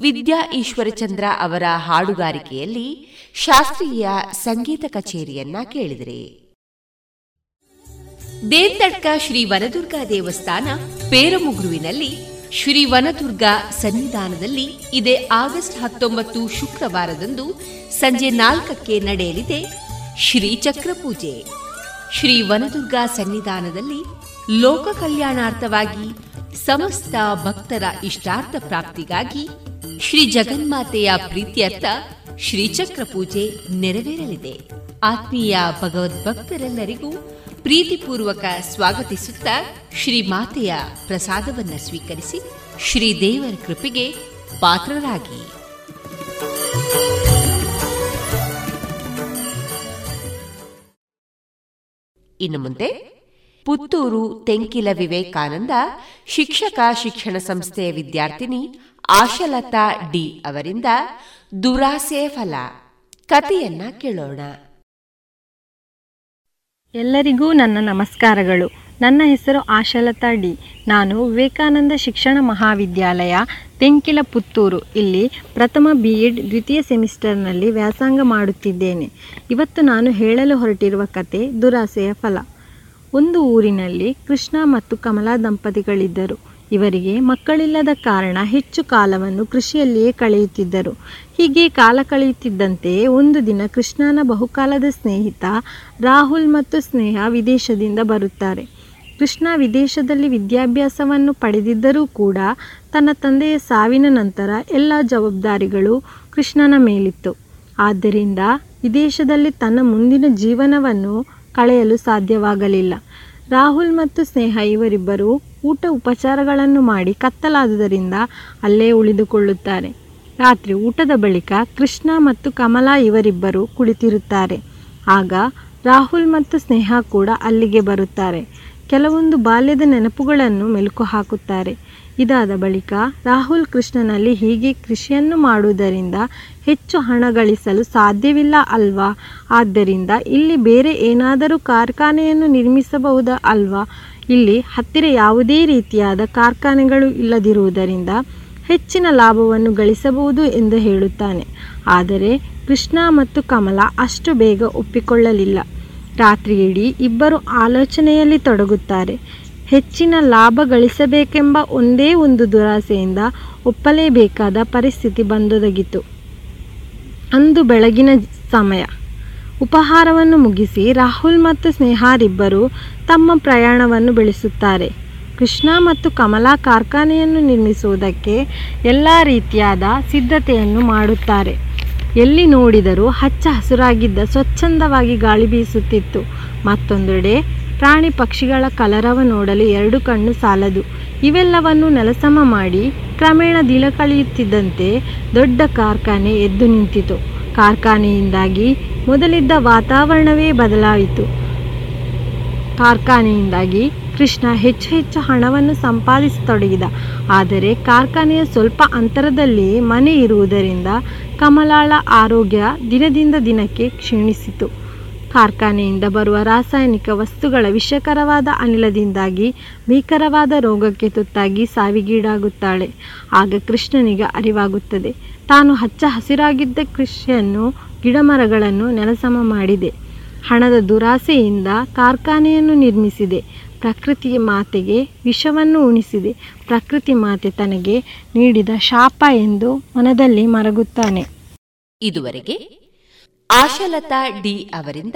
ವಿದ್ಯಾ ಈಶ್ವರಚಂದ್ರ ಅವರ ಹಾಡುಗಾರಿಕೆಯಲ್ಲಿ ಶಾಸ್ತ್ರೀಯ ಸಂಗೀತ ಕಚೇರಿಯನ್ನ ಕೇಳಿದರೆ. ದೇಂತಡ್ಕ ಶ್ರೀ ವನದುರ್ಗಾ ದೇವಸ್ಥಾನ ಪೇರಮುಗುರುವಿನಲ್ಲಿ ಶ್ರೀ ವನದುರ್ಗಾ ಸನ್ನಿಧಾನದಲ್ಲಿ ಇದೇ ಆಗಸ್ಟ್ ಹತ್ತೊಂಬತ್ತು ಶುಕ್ರವಾರದಂದು ಸಂಜೆ ನಾಲ್ಕಕ್ಕೆ ನಡೆಯಲಿದೆ ಶ್ರೀಚಕ್ರ ಪೂಜೆ ಶ್ರೀ ವನದುರ್ಗಾ ಸನ್ನಿಧಾನದಲ್ಲಿ ಲೋಕ ಕಲ್ಯಾಣಾರ್ಥವಾಗಿ ಸಮಸ್ತ ಭಕ್ತರ ಇಷ್ಟಾರ್ಥ ಪ್ರಾಪ್ತಿಗಾಗಿ ಶ್ರೀ ಜಗನ್ಮಾತೆಯ ಪ್ರೀತ್ಯರ್ಥ ಶ್ರೀಚಕ್ರ ಪೂಜೆ ನೆರವೇರಲಿದೆ. ಆತ್ಮೀಯ ಭಗವದ್ಭಕ್ತರೆಲ್ಲರಿಗೂ ಪ್ರೀತಿಪೂರ್ವಕ ಸ್ವಾಗತಿಸುತ್ತಾ ಶ್ರೀ ಮಾತೆಯ ಪ್ರಸಾದವನ್ನ ಸ್ವೀಕರಿಸಿ ಶ್ರೀ ದೇವರ ಕೃಪೆಗೆ ಪಾತ್ರರಾಗಿ. ಇನ್ನು ಮುಂದೆ ಪುತ್ತೂರು ತೆಂಕಿಲ ವಿವೇಕಾನಂದ ಶಿಕ್ಷಕ ಶಿಕ್ಷಣ ಸಂಸ್ಥೆಯ ವಿದ್ಯಾರ್ಥಿನಿ ಆಶಲತಾ ಡಿ ಅವರಿಂದ ದುರಾಸೆ ಫಲ. ಕಥೆಯನ್ನ ಕೇಳೋಣ. ಎಲ್ಲರಿಗೂ ನನ್ನ ನಮಸ್ಕಾರಗಳು. ನನ್ನ ಹೆಸರು ಆಶಲತಾ ಡಿ. ನಾನು ವಿವೇಕಾನಂದ ಶಿಕ್ಷಣ ಮಹಾವಿದ್ಯಾಲಯ ತೆಂಕಿಲ ಪುತ್ತೂರು ಇಲ್ಲಿ ಪ್ರಥಮ ಬಿ ಎಡ್ ದ್ವಿತೀಯ ಸೆಮಿಸ್ಟರ್ನಲ್ಲಿ ವ್ಯಾಸಂಗ ಮಾಡುತ್ತಿದ್ದೇನೆ. ಇವತ್ತು ನಾನು ಹೇಳಲು ಹೊರಟಿರುವ ಕತೆ ದುರಾಸೆಯ ಫಲ. ಒಂದು ಊರಿನಲ್ಲಿ ಕೃಷ್ಣ ಮತ್ತು ಕಮಲಾ ದಂಪತಿಗಳಿದ್ದರು. ಇವರಿಗೆ ಮಕ್ಕಳಿಲ್ಲದ ಕಾರಣ ಹೆಚ್ಚು ಕಾಲವನ್ನು ಕೃಷಿಯಲ್ಲಿಯೇ ಕಳೆಯುತ್ತಿದ್ದರು. ಹೀಗೆ ಕಾಲ ಕಳೆಯುತ್ತಿದ್ದಂತೆಯೇ ಒಂದು ದಿನ ಕೃಷ್ಣನ ಬಹುಕಾಲದ ಸ್ನೇಹಿತ ರಾಹುಲ್ ಮತ್ತು ಸ್ನೇಹ ವಿದೇಶದಿಂದ ಬರುತ್ತಾರೆ. ಕೃಷ್ಣ ವಿದೇಶದಲ್ಲಿ ವಿದ್ಯಾಭ್ಯಾಸವನ್ನು ಪಡೆದಿದ್ದರೂ ಕೂಡ ತನ್ನ ತಂದೆಯ ಸಾವಿನ ನಂತರ ಎಲ್ಲ ಜವಾಬ್ದಾರಿಗಳು ಕೃಷ್ಣನ ಮೇಲಿತ್ತು. ಆದ್ದರಿಂದ ವಿದೇಶದಲ್ಲಿ ತನ್ನ ಮುಂದಿನ ಜೀವನವನ್ನು ಕಳೆಯಲು ಸಾಧ್ಯವಾಗಲಿಲ್ಲ. ರಾಹುಲ್ ಮತ್ತು ಸ್ನೇಹ ಇವರಿಬ್ಬರು ಊಟ ಉಪಚಾರಗಳನ್ನು ಮಾಡಿ ಕತ್ತಲಾದುದರಿಂದ ಅಲ್ಲೇ ಉಳಿದುಕೊಳ್ಳುತ್ತಾರೆ. ರಾತ್ರಿ ಊಟದ ಬಳಿಕ ಕೃಷ್ಣ ಮತ್ತು ಕಮಲಾ ಇವರಿಬ್ಬರು ಕುಳಿತಿರುತ್ತಾರೆ. ಆಗ ರಾಹುಲ್ ಮತ್ತು ಸ್ನೇಹ ಕೂಡ ಅಲ್ಲಿಗೆ ಬರುತ್ತಾರೆ. ಕೆಲವೊಂದು ಬಾಲ್ಯದ ನೆನಪುಗಳನ್ನು ಮೆಲುಕು ಹಾಕುತ್ತಾರೆ. ಇದಾದ ಬಳಿಕ ರಾಹುಲ್ ಕೃಷ್ಣನಲ್ಲಿ ಹೀಗೆ ಕೃಷಿಯನ್ನು ಮಾಡುವುದರಿಂದ ಹೆಚ್ಚು ಹಣ ಗಳಿಸಲು ಸಾಧ್ಯವಿಲ್ಲ ಅಲ್ವಾ? ಆದ್ದರಿಂದ ಇಲ್ಲಿ ಬೇರೆ ಏನಾದರೂ ಕಾರ್ಖಾನೆಯನ್ನು ನಿರ್ಮಿಸಬಹುದಾ ಅಲ್ವಾ? ಇಲ್ಲಿ ಹತ್ತಿರ ಯಾವುದೇ ರೀತಿಯಾದ ಕಾರ್ಖಾನೆಗಳು ಇಲ್ಲದಿರುವುದರಿಂದ ಹೆಚ್ಚಿನ ಲಾಭವನ್ನು ಗಳಿಸಬಹುದು ಎಂದು ಹೇಳುತ್ತಾನೆ. ಆದರೆ ಕೃಷ್ಣ ಮತ್ತು ಕಮಲ ಅಷ್ಟು ಬೇಗ ಒಪ್ಪಿಕೊಳ್ಳಲಿಲ್ಲ. ರಾತ್ರಿಯಿಡೀ ಇಬ್ಬರು ಆಲೋಚನೆಯಲ್ಲಿ ತೊಡಗುತ್ತಾರೆ. ಹೆಚ್ಚಿನ ಲಾಭ ಗಳಿಸಬೇಕೆಂಬ ಒಂದೇ ಒಂದು ದುರಾಸೆಯಿಂದ ಒಪ್ಪಲೇಬೇಕಾದ ಪರಿಸ್ಥಿತಿ ಬಂದೊದಗಿತು. ಅಂದು ಬೆಳಗಿನ ಸಮಯ. ಉಪಹಾರವನ್ನು ಮುಗಿಸಿ ರಾಹುಲ್ ಮತ್ತು ಸ್ನೇಹಾರಿಬ್ಬರು ತಮ್ಮ ಪ್ರಯಾಣವನ್ನು ಬೆಳೆಸುತ್ತಾರೆ. ಕೃಷ್ಣ ಮತ್ತು ಕಮಲಾ ಕಾರ್ಖಾನೆಯನ್ನು ನಿರ್ಮಿಸುವುದಕ್ಕೆ ಎಲ್ಲ ರೀತಿಯಾದ ಸಿದ್ಧತೆಯನ್ನು ಮಾಡುತ್ತಾರೆ. ಎಲ್ಲಿ ನೋಡಿದರೂ ಹಚ್ಚ ಹಸುರಾಗಿದ್ದ ಸ್ವಚ್ಛಂದವಾಗಿ ಗಾಳಿ ಬೀಸುತ್ತಿತ್ತು. ಮತ್ತೊಂದೆಡೆ ಪ್ರಾಣಿ ಪಕ್ಷಿಗಳ ಕಲರವ ನೋಡಲು ಎರಡು ಕಣ್ಣು ಸಾಲದು. ಇವೆಲ್ಲವನ್ನು ನೆಲಸಮ ಮಾಡಿ ಕ್ರಮೇಣ ದಿನ ಕಳೆಯುತ್ತಿದ್ದಂತೆ ದೊಡ್ಡ ಕಾರ್ಖಾನೆ ಎದ್ದು ನಿಂತಿತು. ಕಾರ್ಖಾನೆಯಿಂದಾಗಿ ಮೊದಲಿದ್ದ ವಾತಾವರಣವೇ ಬದಲಾಯಿತು. ಕಾರ್ಖಾನೆಯಿಂದಾಗಿ ಕೃಷ್ಣ ಹೆಚ್ಚು ಹೆಚ್ಚು ಹಣವನ್ನು ಸಂಪಾದಿಸತೊಡಗಿದ. ಆದರೆ ಕಾರ್ಖಾನೆಯ ಸ್ವಲ್ಪ ಅಂತರದಲ್ಲಿಯೇ ಮನೆ ಇರುವುದರಿಂದ ಕಮಲಾಳ ಆರೋಗ್ಯ ದಿನದಿಂದ ದಿನಕ್ಕೆ ಕ್ಷೀಣಿಸಿತು. ಕಾರ್ಖಾನೆಯಿಂದ ಬರುವ ರಾಸಾಯನಿಕ ವಸ್ತುಗಳ ವಿಷಕರವಾದ ಅನಿಲದಿಂದಾಗಿ ಭೀಕರವಾದ ರೋಗಕ್ಕೆ ತುತ್ತಾಗಿ ಸಾವಿಗೀಡಾಗುತ್ತಾಳೆ. ಆಗ ಕೃಷ್ಣನಿಗೆ ಅರಿವಾಗುತ್ತದೆ. ತಾನು ಹಚ್ಚ ಹಸಿರಾಗಿದ್ದ ಕೃಷಿಯನ್ನು ಗಿಡಮರಗಳನ್ನು ನೆಲಸಮ ಮಾಡಿದೆ. ಹಣದ ದುರಾಸೆಯಿಂದ ಕಾರ್ಖಾನೆಯನ್ನು ನಿರ್ಮಿಸಿದೆ. ಪ್ರಕೃತಿ ಮಾತೆಗೆ ವಿಷವನ್ನು ಉಣಿಸಿದೆ. ಪ್ರಕೃತಿ ಮಾತೆ ತನಗೆ ನೀಡಿದ ಶಾಪ ಎಂದು ಮನದಲ್ಲಿ ಮರಗುತ್ತಾನೆ. ಇದುವರೆಗೆ ಆಶಲತಾ ಡಿ ಅವರಿಂದ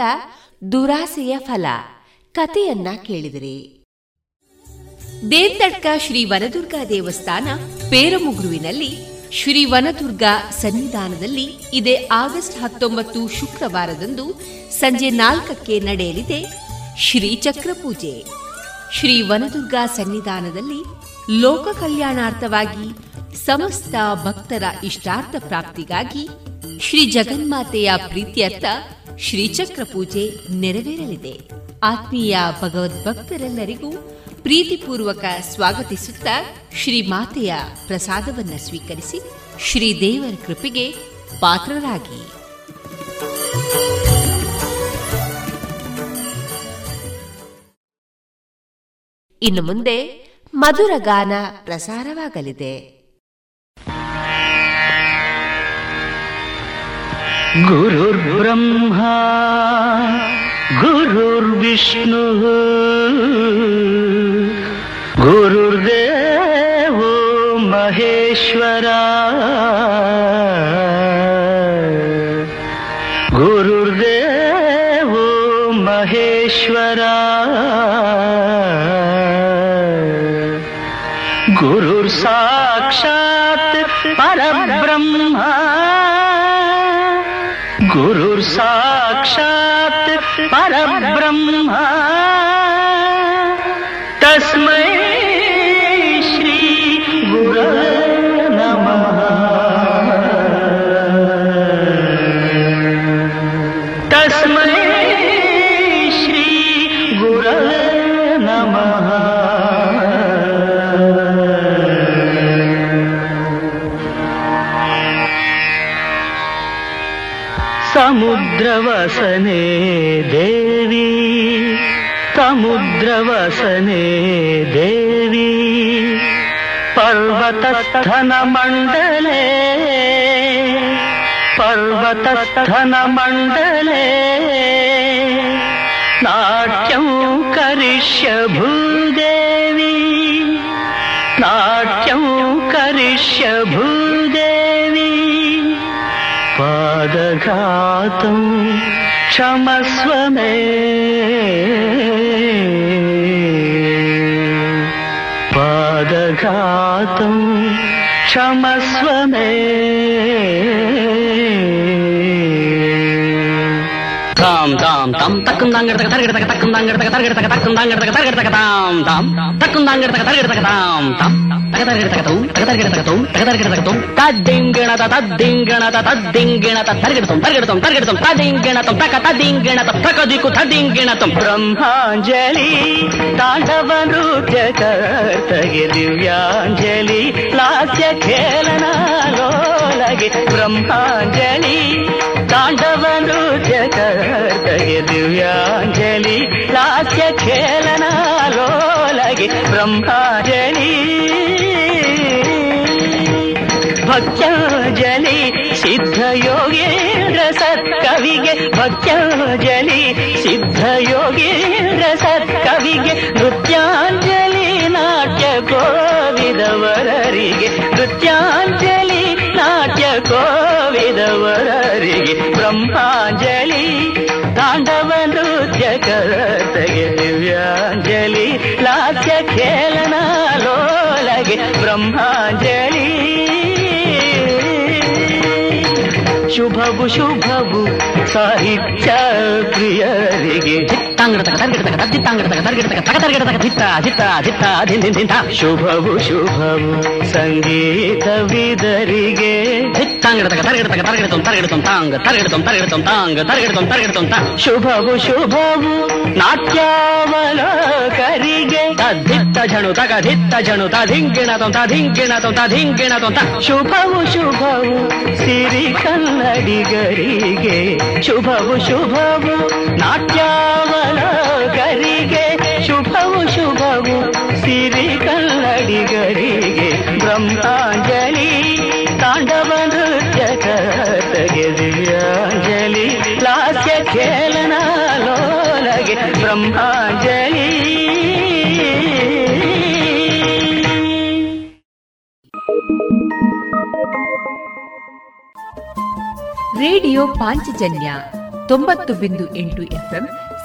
ದುರಾಸೆಯ ಫಲ. ಕಥೆಯನ್ನ ಕೇಳಿದಿರಿ. ದೇಂತಡ್ಕ ಶ್ರೀ ವನದುರ್ಗಾ ದೇವಸ್ಥಾನ ಪೇರಮುಗುರುವಿನಲ್ಲಿ ಶ್ರೀ ವನದುರ್ಗಾ ಸನ್ನಿಧಾನದಲ್ಲಿ ಇದೇ ಆಗಸ್ಟ್ ಹತ್ತೊಂಬತ್ತು ಶುಕ್ರವಾರದಂದು ಸಂಜೆ ನಾಲ್ಕಕ್ಕೆ ನಡೆಯಲಿದೆ ಶ್ರೀಚಕ್ರ ಪೂಜೆ. ಶ್ರೀ ವನದುರ್ಗಾ ಸನ್ನಿಧಾನದಲ್ಲಿ ಲೋಕ ಕಲ್ಯಾಣಾರ್ಥವಾಗಿ ಸಮಸ್ತ ಭಕ್ತರ ಇಷ್ಟಾರ್ಥ ಪ್ರಾಪ್ತಿಗಾಗಿ ಶ್ರೀ ಜಗನ್ಮಾತೆಯ ಪ್ರೀತ್ಯರ್ಥ ಶ್ರೀಚಕ್ರ ಪೂಜೆ ನೆರವೇರಲಿದೆ. ಆತ್ಮೀಯ ಭಗವದ್ಭಕ್ತರೆಲ್ಲರಿಗೂ ಪ್ರೀತಿಪೂರ್ವಕ ಸ್ವಾಗತಿಸುತ್ತಾ ಶ್ರೀ ಮಾತೆಯ ಪ್ರಸಾದವನ್ನ ಸ್ವೀಕರಿಸಿ ಶ್ರೀ ದೇವರ ಕೃಪೆಗೆ ಪಾತ್ರರಾಗಿ. ಇನ್ನು ಮುಂದೆ ಮಧುರ ಗಾನ ಪ್ರಸಾರವಾಗಲಿದೆ. गुरुर्ब्रह्मा गुरुर्विष्णुः गुरुर्देवो महेश्वरा sorry देवी पर्वतस्थनमण्डले पर्वतस्थनमण्डले नाट्यं करिष्य भूदेवी नाट्यं करिष्य भूदेवी। पादघातं क्षमस्व मे ജ്ഞാതം ക്ഷമസ്വമേ தாம் தாம் தாம். தக்கும் தாங்க எடுத்தக தருகெடுத்தக தக்கும் தாங்க எடுத்தக தருகெடுத்தக தக்கும் தாங்க எடுத்தக தருகெடுத்தக தாம் தாம். தக்கும் தாங்க எடுத்தக தருகெடுத்தக தாம் தாம். తద్దింగిణత తద్దింగిణత తద్దింగిణత తరిగెడతాం తరిగెడతాం తరిగెడతాం తదింగిణతం తక తదింగిణత తక దిక్కు తదింగిణతం బ్రహ్మాంజలి తాండవ నృత్య కర్తగి దివ్యాంజలి లాస్య ఖేళనాలోలగి బ్రహ్మాంజలి తాండవ నృత్య కర్తగి దివ్యాంజలి లాస్య ఖేళనాలోలగి బ్రహ్మా ಭಕ್ತ್ಯಾಂಜಲಿ ಸಿದ್ಧ ಯೋಗೇಂದ್ರ ಸತ್ಕವಿಗೆ ಭಕ್ತ್ಯಾಂಜಲಿ ಸಿದ್ಧ ಯೋಗೇಂದ್ರ ಸತ್ಕವಿಗೆ ಶುಭವು ಶುಭವು ಸಾಹಿತ್ಯ ಪ್ರಿಯರಿಗೆ ತಾಂಗಡತಕ ತರಗಡತಕ ತದ್ದಿ ತಾಂಗಡತಕ ತರಗಡತಕ ತಕ ತರಗಡತಕ ಧಿತ್ತ ಧಿತ್ತ ಧಿತ್ತ ಧಿನ್ ಧಿನ್ ಧಿಂತ ಶುಭವು ಶುಭವು ಸಂಗೀತವಿದರಿಗೆ ತಾಂಗಡತಕ ತರಗಡತಕ ತರಗಡತಂ ತರಗಡತಂ ತಾಂಗ ತರಗಡತಂ ತರಗಡತಂ ತಾಂಗ ತರಗಡತಂ ತರಗಡತಂ ತಾ ಶುಭವು ಶುಭವು ನಾಟ್ಯಾವಲೋಕರಿಗೆ ತದ್ಧಿತ್ತ ಝಣು ತಗ ಧಿತ್ತ ಝಣು ತಧಿಂಗಿಣತಂ ತಧಿಂಗಿಣತಂ ತಧಿಂಗಿಣತಂ ತ ಶುಭವು ಶುಭವು ಸಿರಿ ಕನ್ನಡಿಗರಿಗೆ ಶುಭವು ಶುಭವು ನಾಟ್ಯಾವಲೋಕರಿಗೆ ಶುಭವು ಶುಭವು ಸಿರಿ ಕನ್ನಡಿಗರಿಗೆ ಬ್ರಹ್ಮಾಂಜಲಿ ತಾಂಡವ ನೃತ್ಯ ಕರ್ತಗೆ ದಿವ್ಯಾಂಜಲಿ ಲಾಸ್ಯ ಖೇಲನ ಲೋಲಗೆ ಬ್ರಹ್ಮಾಂಜಲಿ ರೇಡಿಯೋ ಪಾಂಚಜನ್ಯ ತೊಂಬತ್ತು ಬಿಂದು ಎಂಟು ಎಫ್ಎಂ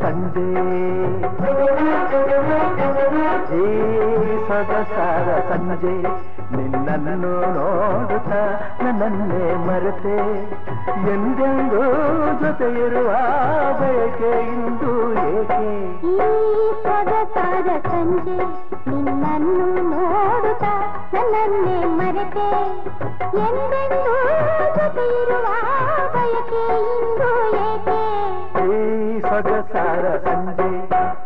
சந்தே ಈ ಸದಸಾರ ಸಂಜೆ ನಿನ್ನನ್ನು ನೋಡುತ್ತ ನನ್ನನ್ನೇ ಮರೆತೆ ಎಂದೆಂದೋ ಜೊತೆ ಇರುವ ಬಯಕೆ ಇಂದು ಏಕೆ ಈ ಸದಸಾರ ಸಂಜೆ ನಿನ್ನನ್ನು ನೋಡುತ್ತ ನನ್ನನ್ನೇ ಮರೆತೆ ಎಂದೆಂದೋ ಜೊತೆ ಇರುವ ಬಯಕೆ ಇಂದು ಏಕೆ भग सार संजे।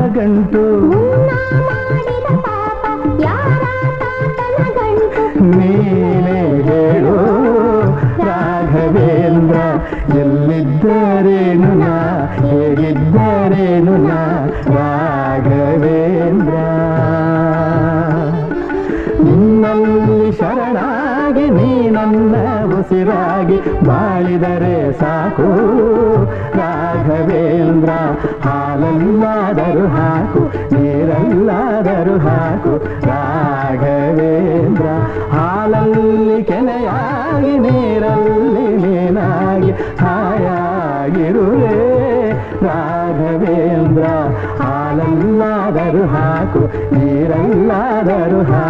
ತಾತನ ಗಂಟು ನೀನೇ ಹೇಳು ರಾಘವೇಂದ್ರ ಎಲ್ಲಿದ್ದರೇನು ನಾ ಹೇಗಿದ್ದರೇನು ನಾ ಹಾಕು ನೀರಲ್ಲಾದರೂ ಹಾಕು ರಾಘವೇಂದ್ರ ಹಾಲಲ್ಲಿ ಕೆನೆಯಾಗಿ ನೀರಲ್ಲಿ ನೀನಾಗಿ ಹಾಯಾಗಿರುವೆ ರಾಘವೇಂದ್ರ ಹಾಲಲ್ಲಾದರೂ ಹಾಕು ನೀರಲ್ಲಾದರೂ ಹಾಕು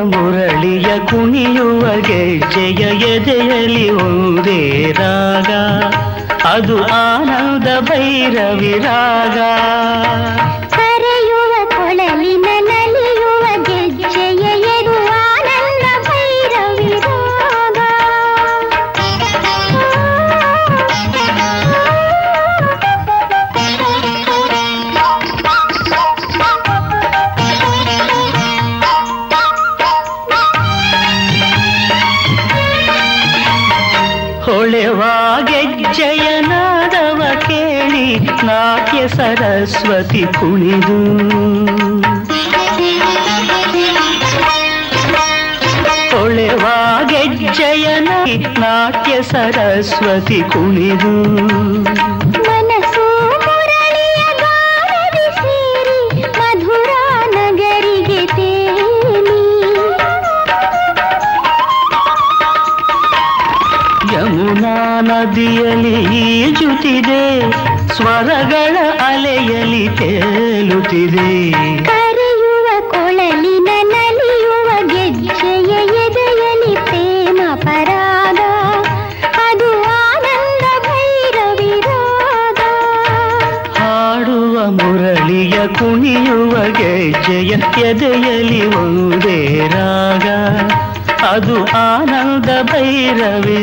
ಮುರಳಿಯ ಕುಣಿಯುವ ಗೆಜ್ಜೆಯ ಎದೆಯಲ್ಲಿ ಒಂದೇ ರಾಗ. ಅದು ಆನಂದ ಭೈರವಿ ಸರಸ್ವತಿ ಕುಣಿದು. ಹೊಳೆವ ಗೆಜ್ಜೆಯ ನಾಟ್ಯ ಸರಸ್ವತಿ ಕುಣಿದು. ನದಿಯಲ್ಲಿ ಈಜುತ್ತಿದೆ. ಸ್ವರಗಳ ಅಲೆಯಲಿ ತೇಲುತ್ತಿದೆ. ಕರೆಯುವ ಕೊಳಲಿನ ನಲಿಯುವ ಗೆಜ್ಜೆಯ ಎದೆಯಲಿ ಪ್ರೇಮ ಪರಾಗ. ಅದು ಆನಂದ ಭೈರವಿರಾಗ ಹಾಡುವ ಮುರಳಿಯ ಕುಣಿಯುವ ಗೆಜ್ಜೆಯ ಎದೆಯಲಿ ಒಂದೇ ರಾಗ. ಅದು ಆನಂದ ಭೈರವಿ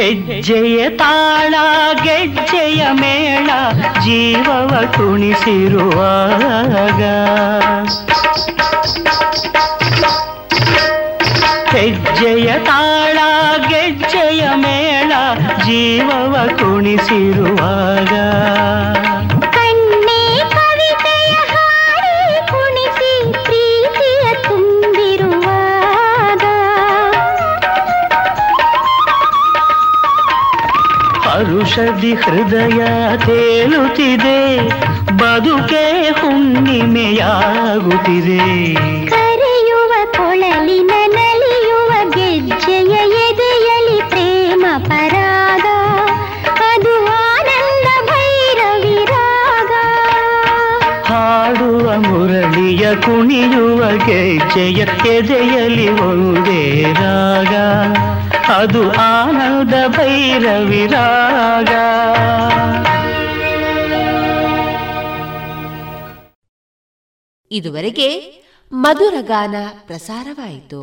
ಹೆಜ್ಜೆಯ ತಾಳ ಗೆಜ್ಜೆಯ ಮೇಳ ಜೀವವ ಕುಣಿಸಿರುವಾಗ ಹೆಜ್ಜೆಯ ತಾಳ ಗೆಜ್ಜೆಯ ಮೇಳ ಜೀವವ ಕುಣಿಸಿರುವಾಗ ಹರುಷದಿ ಹೃದಯ ತೇಲುತ್ತಿದೆ ಬದುಕೆ ಹುಣ್ಣಿಮೆಯಾಗುತ್ತಿದೆ. ಕರೆಯುವ ಕೊಳಲಿನ ನಲಿಯುವ ಗೆಜ್ಜೆಯ ಎದೆಯಲಿ ಪ್ರೇಮ ಪರಾಗ ಅದು ಆನಂದ ಭೈರವಿರಾಗ. ಹಾಡುವ ಮುರಳಿಯ ಕುಣಿಯುವ ಗೆಜ್ಜೆಯ ಎದೆಯಲಿ ಒಂದೇ ರಾಗ. ಅದು ಆನಂದ ಭೈರವಿರಾಗ ಇದುವರೆಗೆ ಮಧುರಗಾನ ಪ್ರಸಾರವಾಯಿತು.